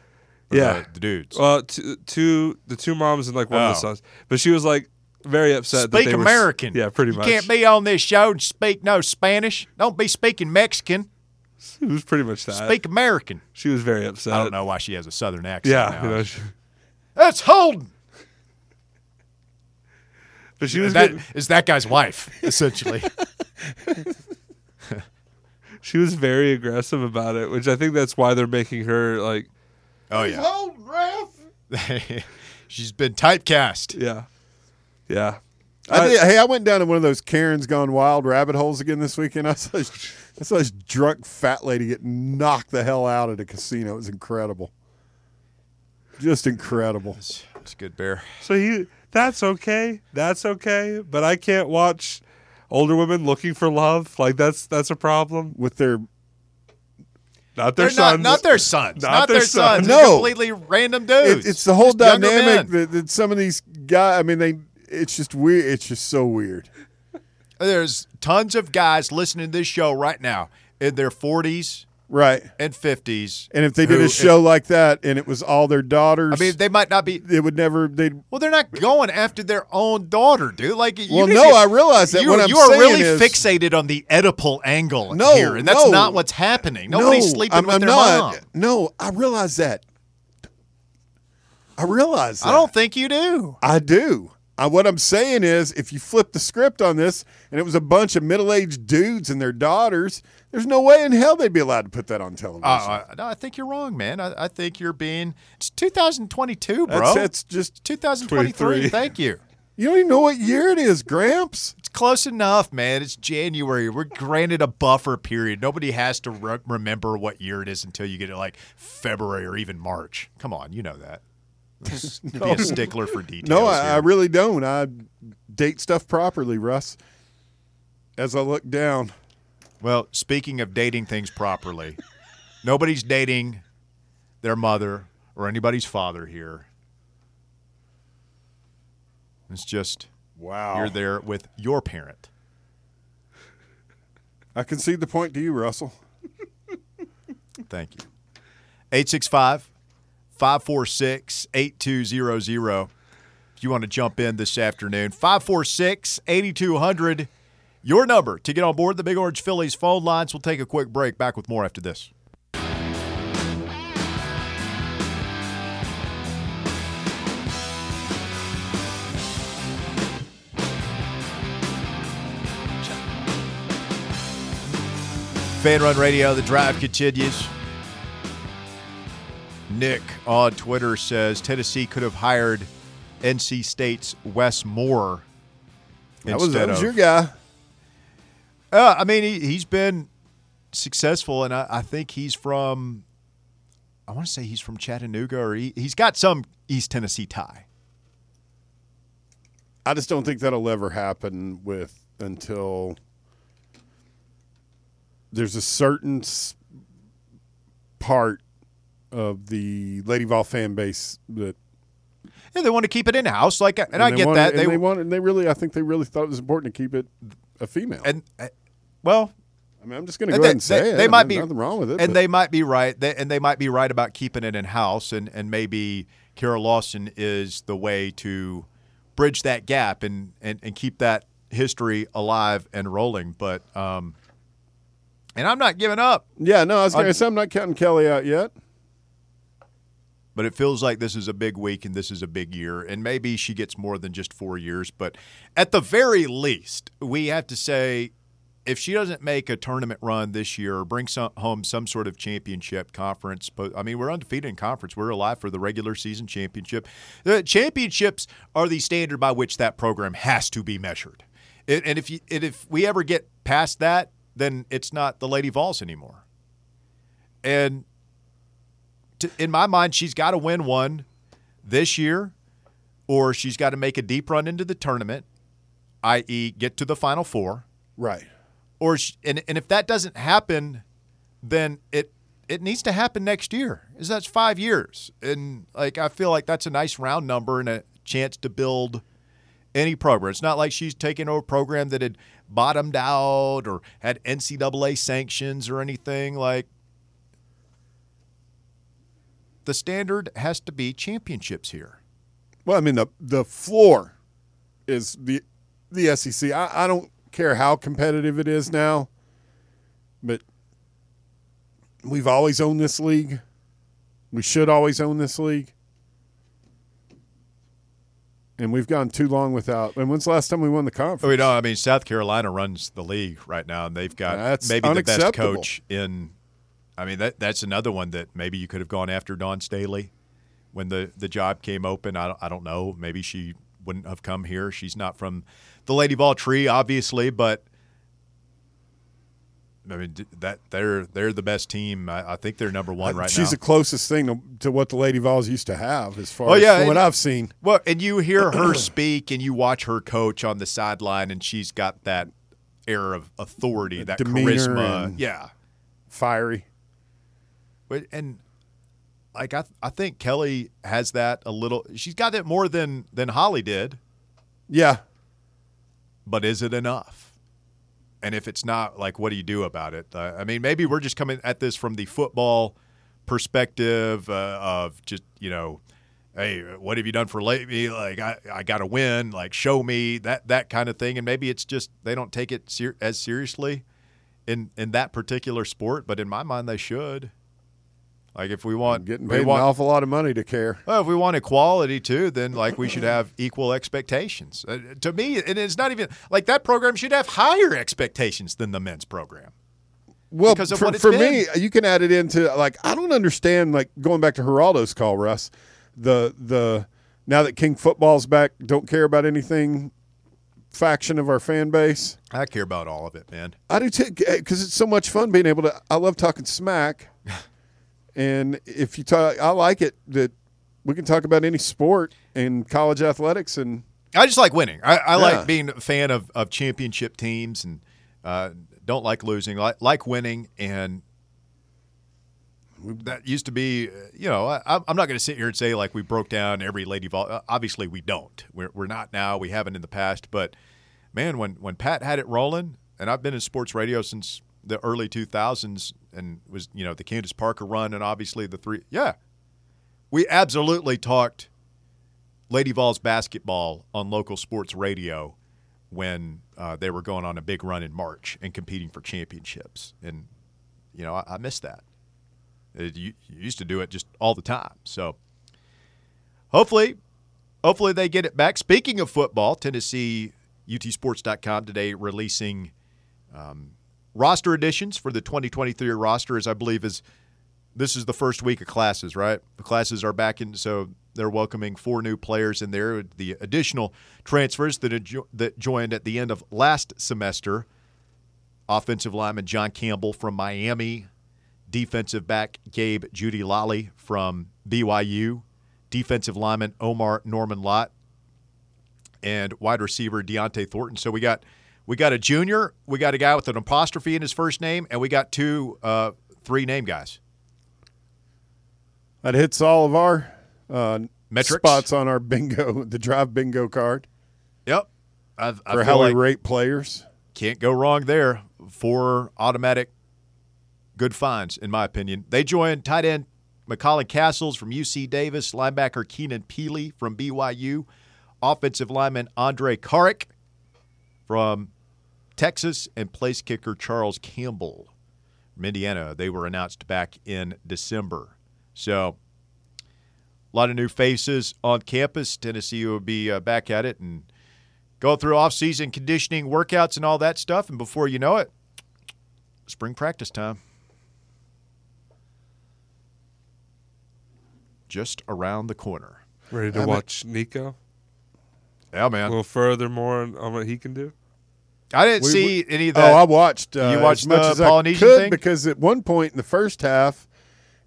Speaker 3: Yeah.
Speaker 2: the, the dudes.
Speaker 3: Well, two, two the two moms and like one of the
Speaker 2: Oh.
Speaker 3: sons. But she was like very upset. that
Speaker 2: speak
Speaker 3: they were s-
Speaker 2: American.
Speaker 3: yeah, pretty
Speaker 2: you
Speaker 3: much.
Speaker 2: can't be on this show and speak no Spanish. Don't be speaking Mexican. (laughs)
Speaker 3: It was pretty much that.
Speaker 2: Speak American.
Speaker 3: She was very upset.
Speaker 2: I don't know why she has a southern accent.
Speaker 3: Yeah,
Speaker 2: now.
Speaker 3: you know, she,
Speaker 2: that's Holden.
Speaker 3: but she was
Speaker 2: that
Speaker 3: getting-
Speaker 2: is that guy's wife, essentially. (laughs) (laughs)
Speaker 3: she was very aggressive about it, which I think that's why they're making her like
Speaker 2: oh yeah,
Speaker 4: Hold, (laughs) ref.
Speaker 2: she's been typecast.
Speaker 3: yeah, yeah.
Speaker 4: I did, hey, I went down to one of those Karen's Gone Wild rabbit holes again this weekend. (laughs) I saw, this, I saw this drunk fat lady get knocked the hell out at a casino. It was incredible. Just incredible.
Speaker 2: It's, it's good, Bear.
Speaker 3: So he that's okay. That's okay. But I can't watch older women looking for love. Like that's that's a problem.
Speaker 4: With their
Speaker 3: Not their
Speaker 2: They're
Speaker 3: sons.
Speaker 2: not their sons.
Speaker 3: Not
Speaker 2: Not,
Speaker 3: their
Speaker 2: their
Speaker 3: sons.
Speaker 2: sons.
Speaker 4: No.
Speaker 2: They're completely random dudes.
Speaker 4: it, it's the whole
Speaker 2: Just
Speaker 4: dynamic that, that some of these guys. I mean, they. It's just weird. It's just so weird.
Speaker 2: There's tons of guys listening to this show right now in their 40s
Speaker 4: Right.
Speaker 2: and 50s.
Speaker 4: And if they did
Speaker 2: who-
Speaker 4: a show like that and it was all their daughters,
Speaker 2: I mean, they might not be.
Speaker 4: it would never. They'd.
Speaker 2: Well, they're not going after their own daughter, dude. Like, you
Speaker 4: Well, no,
Speaker 2: to-
Speaker 4: I realize that.
Speaker 2: You,
Speaker 4: What I'm
Speaker 2: you are really
Speaker 4: is-
Speaker 2: fixated on the Oedipal angle
Speaker 4: No,
Speaker 2: here, and that's
Speaker 4: no.
Speaker 2: not what's happening. Nobody's
Speaker 4: no,
Speaker 2: sleeping
Speaker 4: I'm,
Speaker 2: with
Speaker 4: I'm
Speaker 2: their
Speaker 4: not.
Speaker 2: mom.
Speaker 4: No, I realize that. I realize that.
Speaker 2: I don't think you do.
Speaker 4: I do. I, what I'm saying is, if you flip the script on this and it was a bunch of middle aged dudes and their daughters, there's no way in hell they'd be allowed to put that on television.
Speaker 2: Uh, I- no, I think you're wrong, man. I, I think you're being. It's 2022, bro.
Speaker 4: that's, that's just.
Speaker 2: 2023.
Speaker 3: 23.
Speaker 2: Thank you. (laughs)
Speaker 4: You don't even know what year it is, Gramps.
Speaker 2: It's close enough, man. It's January. We're granted a buffer period. Nobody has to re- remember what year it is until you get to like February or even March. Come on, you know that. Just (laughs) Be a stickler for details.
Speaker 4: No, I, I really don't. I date stuff properly, Russ. As I look down,
Speaker 2: Well, speaking of dating things properly, nobody's dating their mother or anybody's father here. It's just
Speaker 4: wow,
Speaker 2: you're there with your parent.
Speaker 4: I concede the point to you, Russell.
Speaker 2: Thank you. 865 546 8200. If you want to jump in this afternoon, 546 8200. Your number to get on board the Big Orange Phillies phone lines. We'll take a quick break. Back with more after this. Fan Run Radio, the drive continues. Nick on Twitter says Tennessee could have hired NC State's Wes Moore.
Speaker 4: That was, that was
Speaker 2: of-
Speaker 4: your guy.
Speaker 2: Uh, I mean, he, he's been successful, and I, I think he's from, I want to say he's from Chattanooga, or he, he's got some East Tennessee tie.
Speaker 4: I just don't think that'll ever happen with until there's a certain part of the Lady Vol fan base that
Speaker 2: Yeah, they want to keep it in house, like, and, I get
Speaker 4: want-
Speaker 2: that.
Speaker 4: and
Speaker 2: They,
Speaker 4: they want and they really I think they really thought it was important to keep it a female.
Speaker 2: and uh, well,
Speaker 4: I mean, I'm just going to go
Speaker 2: they-
Speaker 4: ahead and say
Speaker 2: they-
Speaker 4: it.
Speaker 2: they might be-
Speaker 4: nothing wrong with it.
Speaker 2: and
Speaker 4: but-
Speaker 2: they might be right. They, and they might be right about keeping it in house, and and maybe Kara Lawson is the way to bridge that gap and and, and keep that history alive and rolling. But um, and I'm not giving up.
Speaker 4: yeah, no, I was going to say I'm not counting Kellie out yet.
Speaker 2: But it feels like this is a big week and this is a big year, and maybe she gets more than just four years. But at the very least, we have to say. If she doesn't make a tournament run this year or bring some, home some sort of championship conference, I mean, we're undefeated in conference. We're alive for the regular season championship. The championships are the standard by which that program has to be measured. And if you, if we ever get past that, then it's not the Lady Vols anymore. And to, in my mind, she's got to win one this year, or she's got to make a deep run into the tournament, i.e., get to the Final Four
Speaker 4: Right.
Speaker 2: or sh- and and if that doesn't happen, then it it needs to happen next year. Is that's five years, and like I feel like that's a nice round number and a chance to build any program. It's not like she's taking over a program that had bottomed out or had NCAA sanctions or anything. Like the standard has to be championships here.
Speaker 4: Well, I mean the the floor is the the SEC. I, I don't care how competitive it is now, but we've always owned this league. We should always own this league. And we've gone too long without. And when's the last time we won the conference?
Speaker 2: Oh, we know. I mean, South Carolina runs the league right now, and they've got
Speaker 4: That's
Speaker 2: maybe the best coach in. I mean, that that's another one that maybe you could have gone after Dawn Staley when the the job came open. I don't, I don't know. Maybe she wouldn't have come here. She's not from the Lady Vol tree, obviously, but I mean that they're they're the best team. I, I think they're number one uh, right
Speaker 4: She's
Speaker 2: now.
Speaker 4: She's the closest thing to, to what the Lady Vols used to have, as far
Speaker 2: Oh,
Speaker 4: as
Speaker 2: yeah,
Speaker 4: from what I've seen.
Speaker 2: Well, and you hear (clears throat) her speak and you watch her coach on the sideline, and she's got that air of authority, that
Speaker 4: Demeanor
Speaker 2: charisma. yeah.
Speaker 4: Fiery.
Speaker 2: But and like I I think Kellie has that a little she's got it more than than Holly did,
Speaker 4: Yeah.
Speaker 2: but is it enough? And if it's not, like what do you do about it? Uh, I mean, maybe we're just coming at this from the football perspective uh, of just, you know, hey, what have you done for lately? Like I, I got to win, like show me that that kind of thing and maybe it's just they don't take it ser- as seriously in in that particular sport, but in my mind they should. Like if we want
Speaker 4: Getting
Speaker 2: we
Speaker 4: paid
Speaker 2: want,
Speaker 4: an awful lot of money to care.
Speaker 2: well, if we want equality too, then like we should have equal expectations. Uh, to me, and it's not even like that program should have higher expectations than the men's program.
Speaker 4: Well, for, for me, you can add it into like I don't understand. Like going back to Geraldo's call, Russ, the the now that King football's back, don't care about anything faction of our fan base.
Speaker 2: I care about all of it, man.
Speaker 4: I do too because it's so much fun being able to. I love talking smack, and if you talk, I like it that we can talk about any sport and college athletics and
Speaker 2: I just like winning. I, I
Speaker 4: Yeah.
Speaker 2: like being a fan of, of championship teams and uh, don't like losing. Like, like winning, and that used to be. uh, You know, I, I'm not going to sit here and say like we broke down every lady vol. uh, Obviously, we don't. We're, we're not now. We haven't in the past. But man, when when Pat had it rolling, and I've been in sports radio since the early 2000s, and was you know the Candace Parker run, and obviously the three. Yeah, we absolutely talked. Lady Vols basketball on local sports radio when uh, they were going on a big run in March and competing for championships. And, you know, I, I miss that. It, you, you used to do it just all the time. So hopefully, hopefully they get it back. Speaking of football, Tennessee, UTSports.com today releasing um, roster additions for the 2023 roster, as I believe is this is the first week of classes, right? The classes are back in, so they're welcoming four new players in there. The additional transfers that adjo- that joined at the end of last semester: offensive lineman John Campbell from Miami, defensive back Gabe Jeudy-Lally from BYU, defensive lineman Omarr Norman-Lott, and wide receiver Dont'e Thornton. So we got we got a junior, we got a guy with an apostrophe in his first name, and we got two uh, three name guys.
Speaker 4: that hits all of our uh,
Speaker 2: Metrics?
Speaker 4: spots on our bingo, (laughs) the drive bingo card
Speaker 2: Yep. I've,
Speaker 4: for how
Speaker 2: like
Speaker 4: we rate players.
Speaker 2: can't go wrong there. Four automatic good finds, in my opinion. They join tight end McCallan Castles from UC Davis, linebacker Keenan Pili from BYU, offensive lineman Andrej Karic from Texas, and place kicker Charles Campbell from Indiana. They were announced back in December. So, a lot of new faces on campus. Tennessee will be uh, back at it and go through off-season conditioning workouts and all that stuff and before you know it spring practice time just around the corner
Speaker 3: Ready to
Speaker 4: I'm a-
Speaker 3: watch Nico?
Speaker 2: yeah man.
Speaker 3: A little further more on what he can do?
Speaker 2: I didn't
Speaker 4: We-
Speaker 2: see any of
Speaker 4: Oh, I watched. Uh,
Speaker 2: You watched
Speaker 4: as much
Speaker 2: the
Speaker 4: as I could
Speaker 2: thing?
Speaker 4: because at one point in the first half,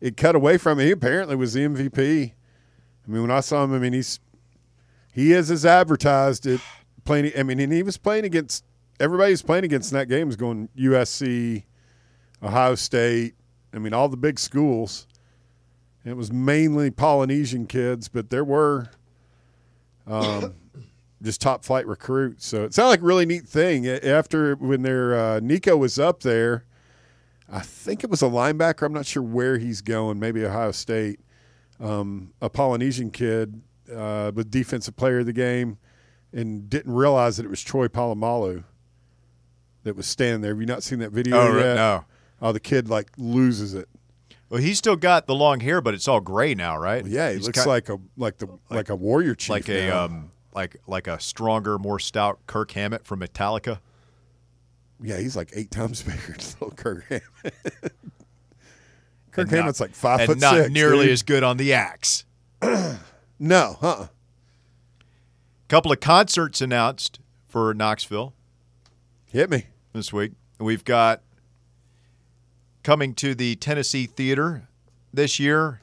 Speaker 4: it cut away from him. He apparently was the MVP. I mean, when I saw him, I mean he's he is as advertised it playing. I mean, and he was playing against everybody was playing against in that game was going USC, Ohio State, I mean, all the big schools. It was mainly Polynesian kids, but there were um, (laughs) just top flight recruits. So it sounded like a really neat thing. After when their uh, Nico was up there, I think it was a linebacker. I'm not sure where he's going. Maybe Ohio State. Um, a Polynesian kid uh, was defensive player of the game, and didn't realize that it was Troy Polamalu that was standing there. Have you not seen that video
Speaker 2: Oh,
Speaker 4: yet?
Speaker 2: no.
Speaker 4: Oh, the kid like loses it.
Speaker 2: Well, he's still got the long hair, but it's all gray now, right?
Speaker 4: Yeah, he
Speaker 2: He's
Speaker 4: looks
Speaker 2: got-
Speaker 4: like a like the like, a warrior chief.
Speaker 2: like a
Speaker 4: now.
Speaker 2: um like like a stronger, more stout Kirk Hammett from Metallica.
Speaker 4: yeah, he's like eight times (laughs) bigger than little Kirk Hammett. (laughs) Kirk
Speaker 2: And not-
Speaker 4: Hammett's like five
Speaker 2: and
Speaker 4: foot
Speaker 2: not
Speaker 4: six.
Speaker 2: nearly
Speaker 4: dude.
Speaker 2: as good on the axe. (clears throat)
Speaker 4: no, huh?
Speaker 2: couple of concerts announced for Knoxville
Speaker 4: Hit me.
Speaker 2: this week. We've got coming to the Tennessee Theater this year.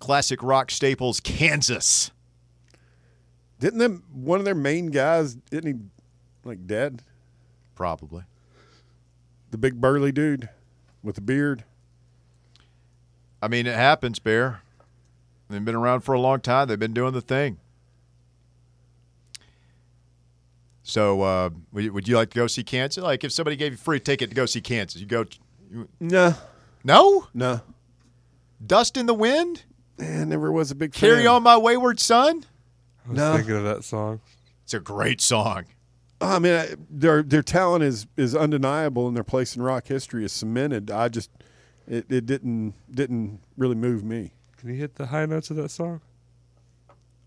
Speaker 2: Classic rock staples, Kansas.
Speaker 4: Didn't them one of their main guys? Isn't he like dead?
Speaker 2: Probably.
Speaker 4: The big burly dude with the beard.
Speaker 2: I mean, it happens, Bear. They've been around for a long time. They've been doing the thing. So, uh, would, would you like to go see Kansas? Like, if somebody gave you a free ticket to go see Kansas, you go. You,
Speaker 4: No,
Speaker 2: no,
Speaker 4: no.
Speaker 2: dust in the wind.
Speaker 4: Man, never was a big
Speaker 2: Carry
Speaker 4: fan.
Speaker 2: on, my wayward son.
Speaker 3: I was
Speaker 4: No.
Speaker 3: thinking of that song.
Speaker 2: It's a great song.
Speaker 4: Oh, I mean, I- their their talent is is undeniable, and their place in rock history is cemented. I just it, it didn't didn't really move me.
Speaker 3: Can you hit the high notes of that song?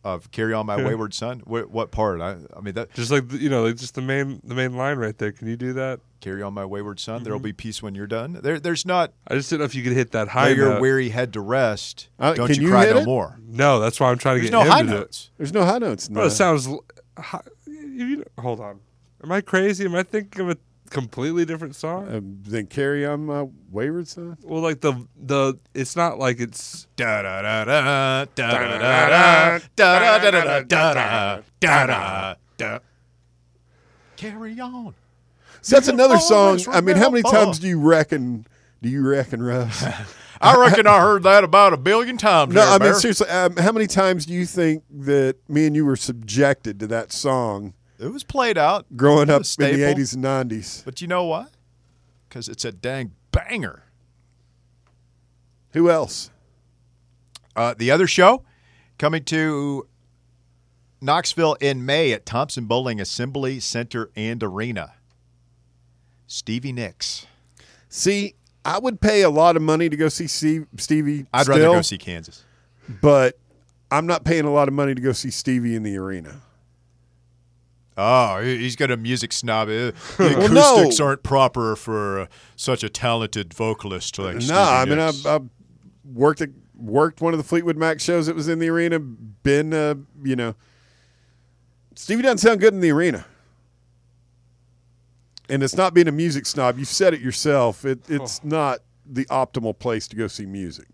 Speaker 2: Of "Carry On, My
Speaker 3: Yeah.
Speaker 2: Wayward Son." What, what part? I, I mean, that
Speaker 3: Just like you know, like just the main the main line right there. Can you do that?
Speaker 2: "Carry On, My Wayward Son."
Speaker 4: Mm-hmm.
Speaker 2: There'll be peace when you're done. There, there's not.
Speaker 3: I just didn't know if you could hit that high
Speaker 2: Lay your
Speaker 3: note.
Speaker 2: weary head to rest.
Speaker 4: Uh,
Speaker 2: Don't
Speaker 4: can
Speaker 2: you
Speaker 4: you
Speaker 2: cry
Speaker 4: hit
Speaker 2: no
Speaker 4: it?
Speaker 2: more.
Speaker 3: No, that's why I'm trying to
Speaker 2: There's
Speaker 3: get
Speaker 2: no
Speaker 3: him
Speaker 2: high
Speaker 3: to do it.
Speaker 2: notes.
Speaker 4: There's no high notes. in
Speaker 3: Bro, it sounds. l- hi- if you- hold on. Am I crazy? Am I thinking of a completely different song?
Speaker 4: Uh, then carry on my wayward son.
Speaker 3: well, like the the it's not like it's
Speaker 2: Da da da da da da da da da da da da da da da da. Carry on.
Speaker 4: See, that's another song.
Speaker 2: always
Speaker 4: I mean, how many
Speaker 2: remember.
Speaker 4: times do you reckon? Do you reckon, Russ? (laughs)
Speaker 2: I reckon I heard that about a billion times.
Speaker 4: no,
Speaker 2: there,
Speaker 4: I mean
Speaker 2: Bear.
Speaker 4: seriously. Um, how many times do you think that me and you were subjected to that song
Speaker 2: it was played out
Speaker 4: growing
Speaker 2: It
Speaker 4: up
Speaker 2: was
Speaker 4: in the
Speaker 2: staple.
Speaker 4: '80s and '90s?
Speaker 2: But you know what? Because it's a dang banger.
Speaker 4: Who else?
Speaker 2: Uh, the other show coming to Knoxville in May at Thompson-Boling Assembly Center and Arena. Stevie Nicks.
Speaker 4: See, I would pay a lot of money to go see Steve, Stevie.
Speaker 2: I'd
Speaker 4: still,
Speaker 2: rather go see Kansas.
Speaker 4: but I'm not paying a lot of money to go see Stevie in the arena.
Speaker 2: Oh, he- he's got a music snob. Uh, (laughs) The
Speaker 4: Well, no.
Speaker 2: acoustics aren't proper for uh, such a talented vocalist like Stevie
Speaker 4: No, I mean
Speaker 2: Nicks.
Speaker 4: I've, I've worked at, worked one of the Fleetwood Mac shows that was in the arena. Been, uh, you know, Stevie doesn't sound good in the arena, and it's not being a music snob. You've said it yourself. It, oh. it's not the optimal place to go see music,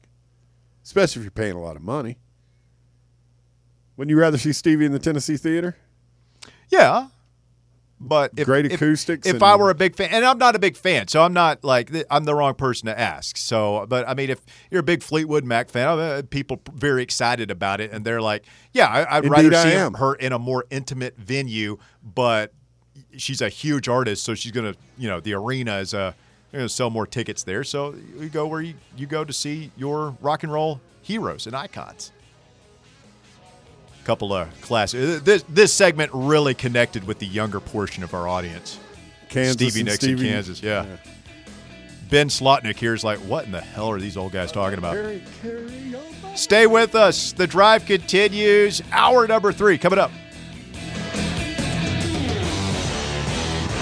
Speaker 4: especially if you're paying a lot of money. Wouldn't you rather see Stevie in the Tennessee Theater?
Speaker 2: Yeah. But if,
Speaker 4: Great acoustics
Speaker 2: If,
Speaker 4: and-
Speaker 2: I were a big fan, and I'm not a big fan, so I'm not like I'm the wrong person to ask. So, but I mean, if you're a big Fleetwood Mac fan, people very excited about it, and they're like, "Yeah, I, I'd rather see her in a more intimate venue." But she's a huge artist, so she's gonna, you know, the arena is uh, a you're gonna sell more tickets there. So you go where you, you go to see your rock and roll heroes and icons couple of classic. Uh, this this segment really connected with the younger portion of our audience.
Speaker 4: Kansas
Speaker 2: Stevie Nicks
Speaker 4: Stevie.
Speaker 2: in Kansas, yeah. Ben Slotnick here is like, what in the hell are these old guys talking about?
Speaker 4: Carry, carry.
Speaker 2: Stay with us. The drive continues. Hour number three coming up.